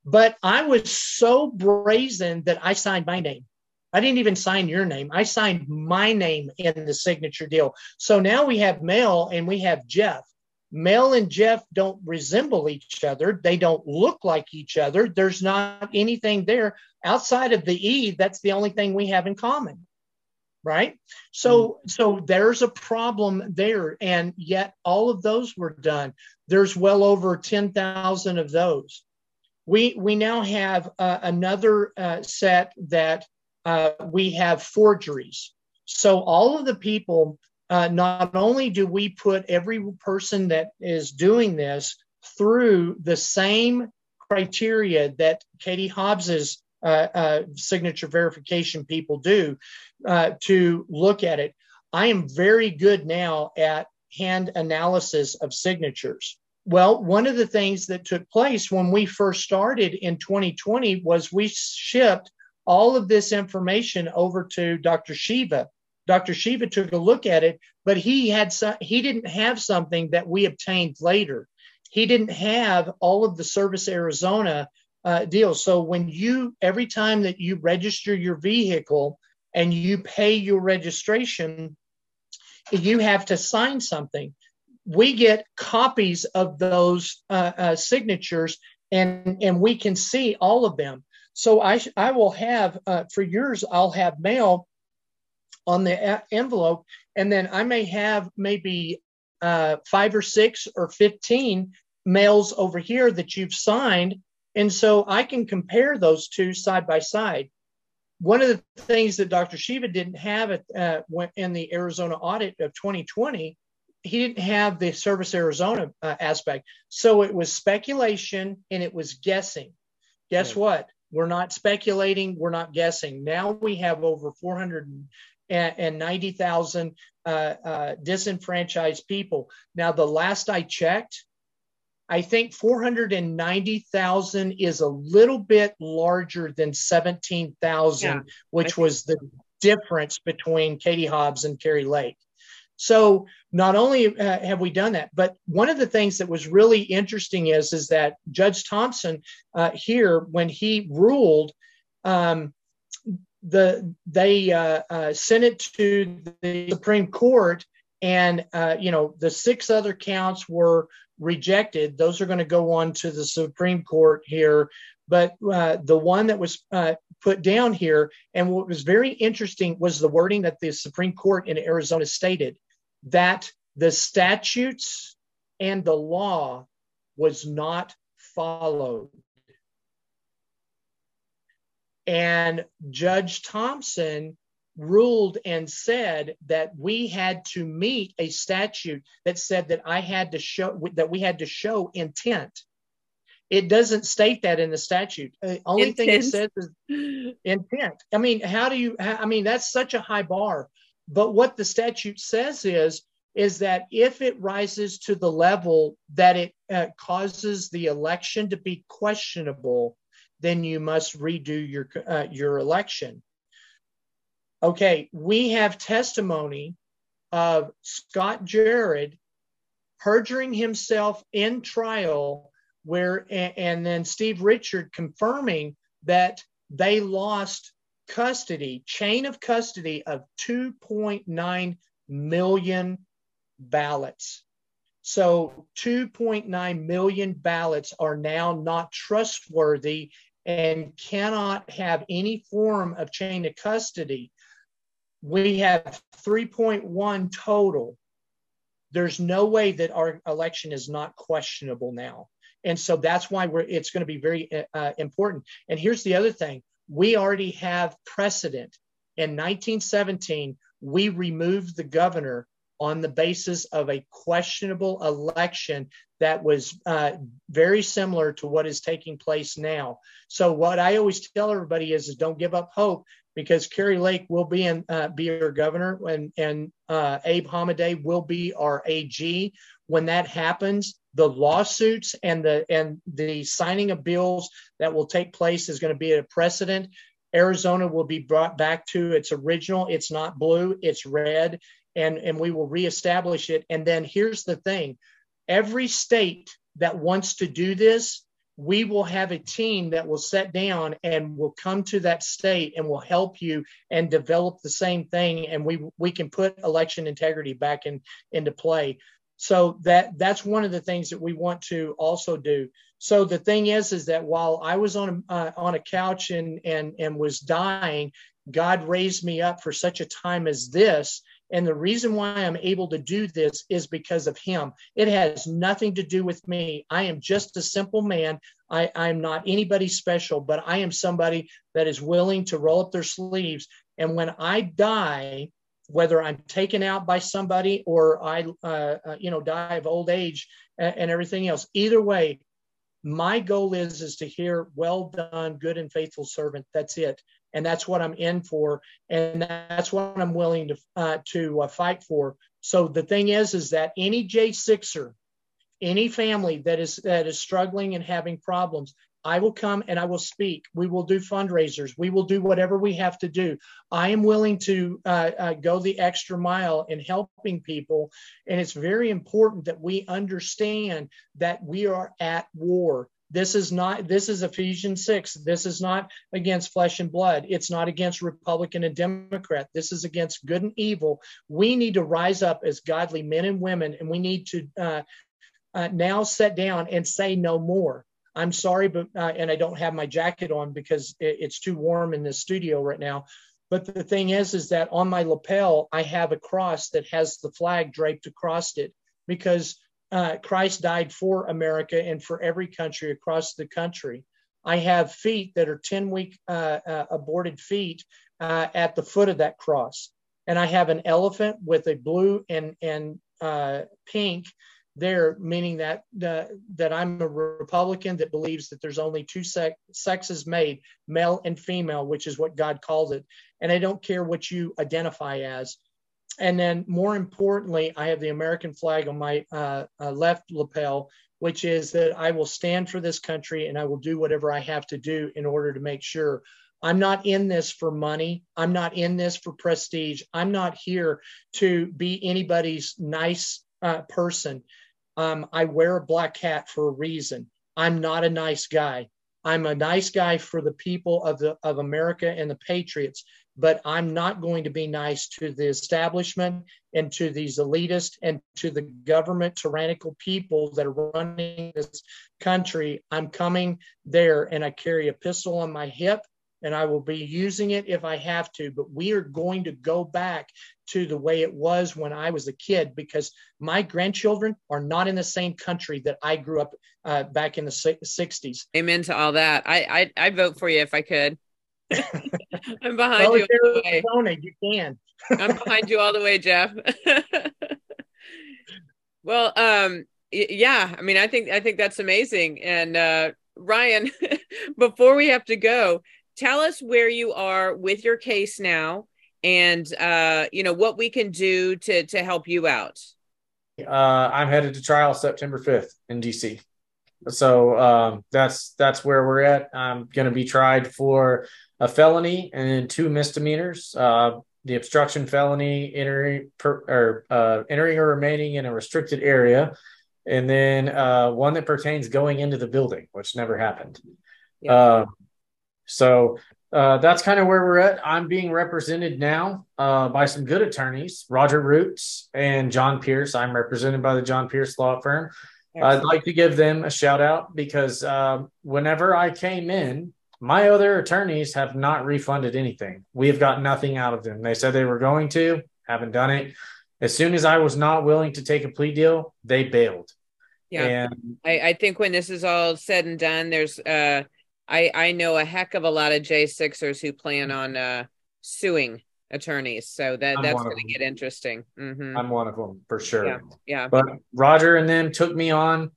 but I was so brazen that I signed my name. I didn't even sign your name. I signed my name in the signature deal. So now we have Mel and we have Jeff. Mel and Jeff don't resemble each other. They don't look like each other. There's not anything there outside of the E. That's the only thing we have in common right? So mm. so there's a problem there and yet all of those were done. There's well over 10,000 of those. We we now have uh, another uh, set that uh, we have forgeries. So all of the people uh, not only do we put every person that is doing this through the same criteria that Katie Hobbs's uh, uh, signature verification people do uh, to look at it. I am very good now at hand analysis of signatures. Well, one of the things that took place when we first started in 2020 was we shipped all of this information over to Dr. Shiva. Dr. Shiva took a look at it, but he had some, he didn't have something that we obtained later. He didn't have all of the Service Arizona uh. So when you every time that you register your vehicle and you pay your registration, you have to sign something. we get copies of those uh, uh, signatures and and we can see all of them. So i i will have uh, for yours i'll have mail on the envelope and then i may have maybe uh, five or six or 15 mails over here that you've signed. And so i can compare those two side by side one of the things that dr shiva didn't have at, uh, in the arizona audit of 2020 he didn't have the Service Arizona uh, aspect. So it was speculation and it was guessing. Guess right. what? We're not speculating. We're not guessing. Now we have over 490,000 uh, uh, disenfranchised people. Now, the last I checked, I think 490,000 is a little bit larger than 17,000, yeah, which was the difference between Katie Hobbs and Kari Lake. So not only uh, have we done that, but one of the things that was really interesting is is that Judge Thompson uh, here, when he ruled, um, the they uh, uh sent it to the Supreme Court, and uh, you know the six other counts were rejected. Those are going to go on to the Supreme Court here. But uh, the one that was put down here, and what was very interesting was the wording that the Supreme Court in Arizona stated that the statutes and the law was not followed. And Judge Thompson ruled and said that we had to meet a statute that said that I had to show that we had to show intent. It doesn't state that in the statute. The only intent. thing it says is intent. I mean, how do you? I mean, that's such a high bar. But what the statute says is, is that if it rises to the level that it uh, causes the election to be questionable, then you must redo your uh, your election. Okay, we have testimony of Scott Jarrett perjuring himself in trial, where and, then Steve Richer confirming that they lost custody, chain of custody of 2.9 million ballots. So 2.9 million ballots are now not trustworthy and cannot have any form of chain of custody. We have 3.1 total. There's no way that our election is not questionable now. And so that's why we're, it's going to be very uh, important. And here's the other thing we already have precedent. In 1917, we removed the governor on the basis of a questionable election that was uh, very similar to what is taking place now. So what I always tell everybody is, is don't give up hope because Kari Lake will be in, uh, be our governor and, and uh, Abe Hamadeh will be our AG. When that happens, the lawsuits and the and the signing of bills that will take place is going to be a precedent. Arizona will be brought back to its original. It's not blue, it's red, and, and we will reestablish it. And then here's the thing every state that wants to do this, we will have a team that will sit down and will come to that state and will help you and develop the same thing and we we can put election integrity back in into play so that that's one of the things that we want to also do. So the thing is, is that while I was on a, uh, on a couch and and and was dying, God raised me up for such a time as this. And the reason why I'm able to do this is because of Him. It has nothing to do with me. I am just a simple man. I, I'm not anybody special, but I am somebody that is willing to roll up their sleeves. And when I die, whether I'm taken out by somebody or I, uh, uh, you know, die of old age and, and, everything else. Either way, my goal is is to hear, "Well done, good and faithful servant." That's it, and that's what I'm in for, and that's what I'm willing to uh, to uh, fight for. So the thing is, is that any J6er, any family that is that is struggling and having problems, I will come and I will speak. We will do fundraisers. We will do whatever we have to do. I am willing to uh, uh, go the extra mile in helping people. And it's very important that we understand that we are at war. This is not, this is Ephesians 6. This is not against flesh and blood. It's not against Republican and Democrat. This is against good and evil. We need to rise up as godly men and women, and we need to uh, uh, now sit down and say no more. I'm sorry, but uh, and I don't have my jacket on because it, it's too warm in this studio right now. But the thing is, is that on my lapel I have a cross that has the flag draped across it because uh, Christ died for America and for every country across the country. I have feet that are 10 week uh, uh, aborted feet uh, at the foot of that cross. And I have an elephant with a blue and, and uh, pink there, meaning that that I'm a Republican that believes that there's only two sexes made, male and female, which is what God calls it. And I don't care what you identify as. And then, more importantly, I have the American flag on my uh, uh, left lapel, which is that I will stand for this country and I will do whatever I have to do in order to make sure I'm not in this for money. I'm not in this for prestige. I'm not here to be anybody's nice uh, person. Um, I wear a black hat for a reason. I'm not a nice guy. I'm a nice guy for the people of the of America and the patriots but I'm not going to be nice to the establishment and to these elitists and to the government tyrannical people that are running this country. I'm coming there and I carry a pistol on my hip and I will be using it if I have to. But we are going to go back to the way it was when I was a kid because my grandchildren are not in the same country that I grew up uh, back in the 60s. Amen to all that. I, I I vote for you if I could. I'm behind well, you. All the way. Arizona, you can. I'm behind you all the way, Jeff. well, um, yeah, I mean, I think I think that's amazing. And uh, Ryan, before we have to go, tell us where you are with your case now, and uh, you know what we can do to to help you out. Uh, I'm headed to trial September 5th in DC. So um, that's that's where we're at. I'm going to be tried for a felony and two misdemeanors. Uh, the obstruction felony, entering per, or uh, entering or remaining in a restricted area, and then uh, one that pertains going into the building, which never happened. Yeah. Uh, so uh, that's kind of where we're at. I'm being represented now uh, by some good attorneys, Roger Roots and John Pierce. I'm represented by the John Pierce Law Firm. Excellent. I'd like to give them a shout out because uh, whenever I came in, my other attorneys have not refunded anything. We have got nothing out of them. They said they were going to, haven't done it. As soon as I was not willing to take a plea deal, they bailed. Yeah. And I, I think when this is all said and done, there's uh I I know a heck of a lot of J Sixers who plan on uh suing attorneys. So that I'm that's going to get interesting. Mm-hmm. I'm one of them for sure. Yeah. yeah. But Roger and them took me on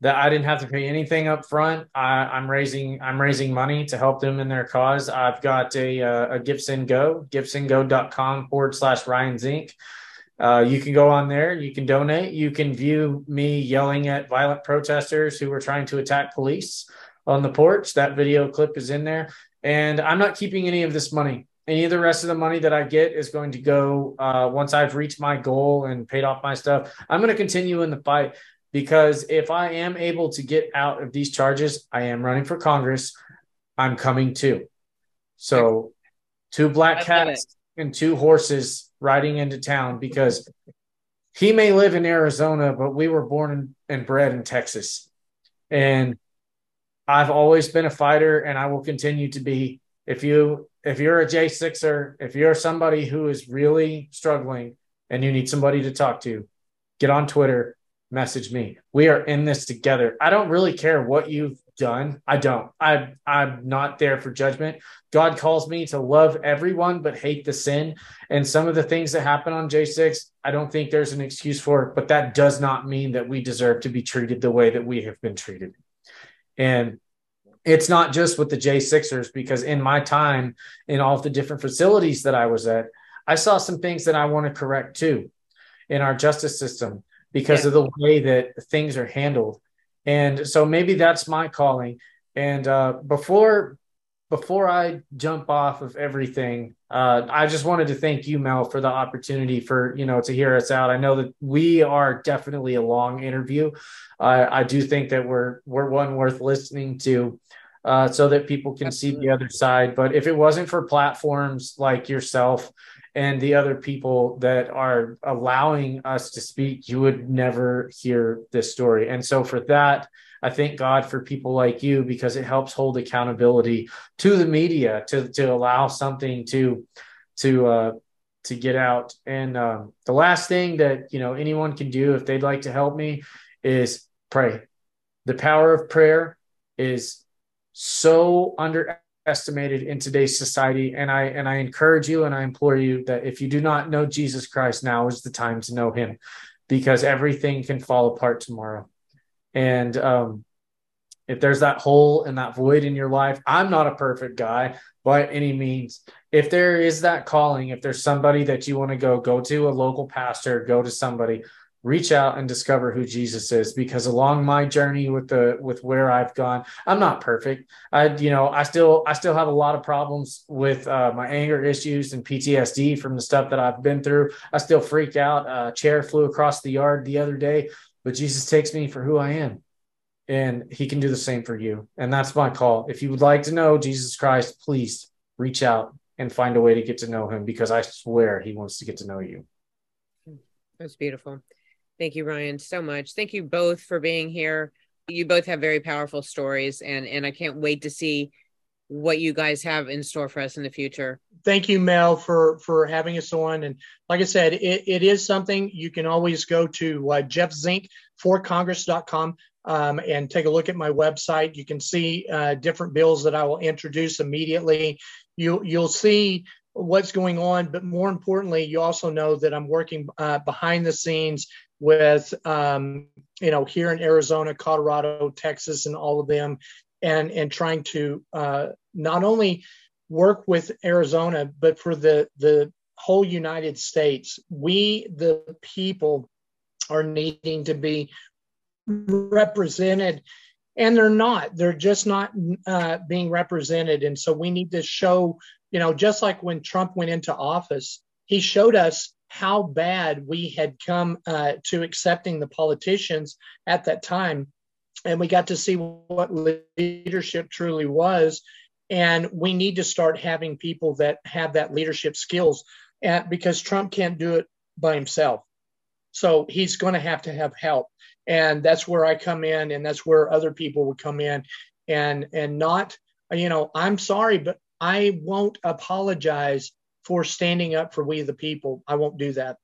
that I didn't have to pay anything up front. I, am raising I'm raising money to help them in their cause. I've got a uh, a GiveSendGo, givesendgo.com forward slash Ryan Zink. Uh, you can go on there. You can donate. You can view me yelling at violent protesters who were trying to attack police on the porch. That video clip is in there. And I'm not keeping any of this money. Any of the rest of the money that I get is going to go uh, once I've reached my goal and paid off my stuff. I'm going to continue in the fight because if I am able to get out of these charges, I am running for Congress. I'm coming too. So, two black cats and two horses riding into town because he may live in Arizona, but we were born and bred in Texas. And I've always been a fighter and I will continue to be. If you if you're a J6er, if you're somebody who is really struggling and you need somebody to talk to, get on Twitter, message me. We are in this together. I don't really care what you've done. I don't. I I'm not there for judgment. God calls me to love everyone but hate the sin. And some of the things that happen on J6, I don't think there's an excuse for but that does not mean that we deserve to be treated the way that we have been treated. And it's not just with the J6ers because in my time in all of the different facilities that I was at, I saw some things that I want to correct too in our justice system because yeah. of the way that things are handled. And so maybe that's my calling. And uh, before before I jump off of everything, uh, I just wanted to thank you, Mel, for the opportunity for you know to hear us out. I know that we are definitely a long interview. Uh, I do think that we're we're one worth listening to, uh, so that people can Absolutely. see the other side. But if it wasn't for platforms like yourself and the other people that are allowing us to speak, you would never hear this story. And so for that. I thank God for people like you because it helps hold accountability to the media to to allow something to to uh, to get out. And um, the last thing that you know anyone can do if they'd like to help me is pray. The power of prayer is so underestimated in today's society and i and i encourage you and i implore you that if you do not know jesus christ now is the time to know him because everything can fall apart tomorrow and um, if there's that hole and that void in your life, I'm not a perfect guy by any means. If there is that calling, if there's somebody that you want to go, go to a local pastor, go to somebody, reach out and discover who Jesus is because along my journey with the with where I've gone I'm not perfect I you know I still I still have a lot of problems with uh, my anger issues and PTSD from the stuff that I've been through I still freak out a chair flew across the yard the other day but Jesus takes me for who I am. And he can do the same for you. And that's my call. If you would like to know Jesus Christ, please reach out and find a way to get to know him because I swear he wants to get to know you. That's beautiful. Thank you, Ryan, so much. Thank you both for being here. You both have very powerful stories, and and I can't wait to see what you guys have in store for us in the future. Thank you, Mel, for for having us on. And like I said, it, it is something you can always go to uh, Jeff Zink for Congress.com um, and take a look at my website. You can see uh, different bills that I will introduce immediately. You you'll see what's going on, but more importantly, you also know that I'm working uh, behind the scenes with um, you know here in Arizona, Colorado, Texas, and all of them and and trying to uh, not only work with Arizona, but for the the whole United States. We the people are needing to be represented and they're not they're just not uh, being represented and so we need to show you know just like when trump went into office he showed us how bad we had come uh, to accepting the politicians at that time. And we got to see what leadership truly was. And we need to start having people that have that leadership skills and because trump can't do it by himself. So he's going to have to have help. And that's where i come in and that's where other people would come in. And and not you know i'm sorry but i won't apologize for standing up for we the people i won't do that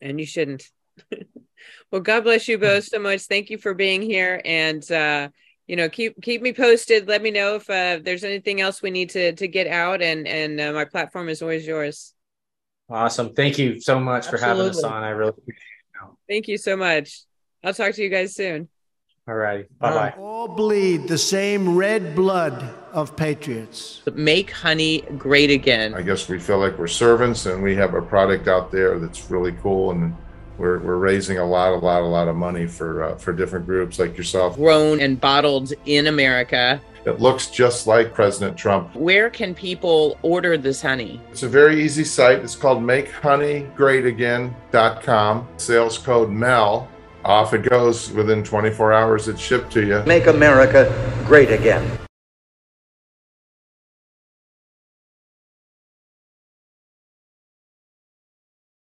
and you shouldn't well, God bless you both so much. Thank you for being here, and uh, you know, keep keep me posted. Let me know if uh, there's anything else we need to to get out, and and uh, my platform is always yours. Awesome. Thank you so much Absolutely. for having us on. I really appreciate it. Thank you so much. I'll talk to you guys soon. All righty. Bye bye. All bleed the same red blood of patriots. Make honey great again. I guess we feel like we're servants and we have a product out there that's really cool and we're, we're raising a lot, a lot, a lot of money for uh, for different groups like yourself. Grown and bottled in America. It looks just like President Trump. Where can people order this honey? It's a very easy site. It's called MakeHoneyGreatAgain.com. Sales code MEL. Off it goes within 24 hours. It's shipped to you. Make America great again.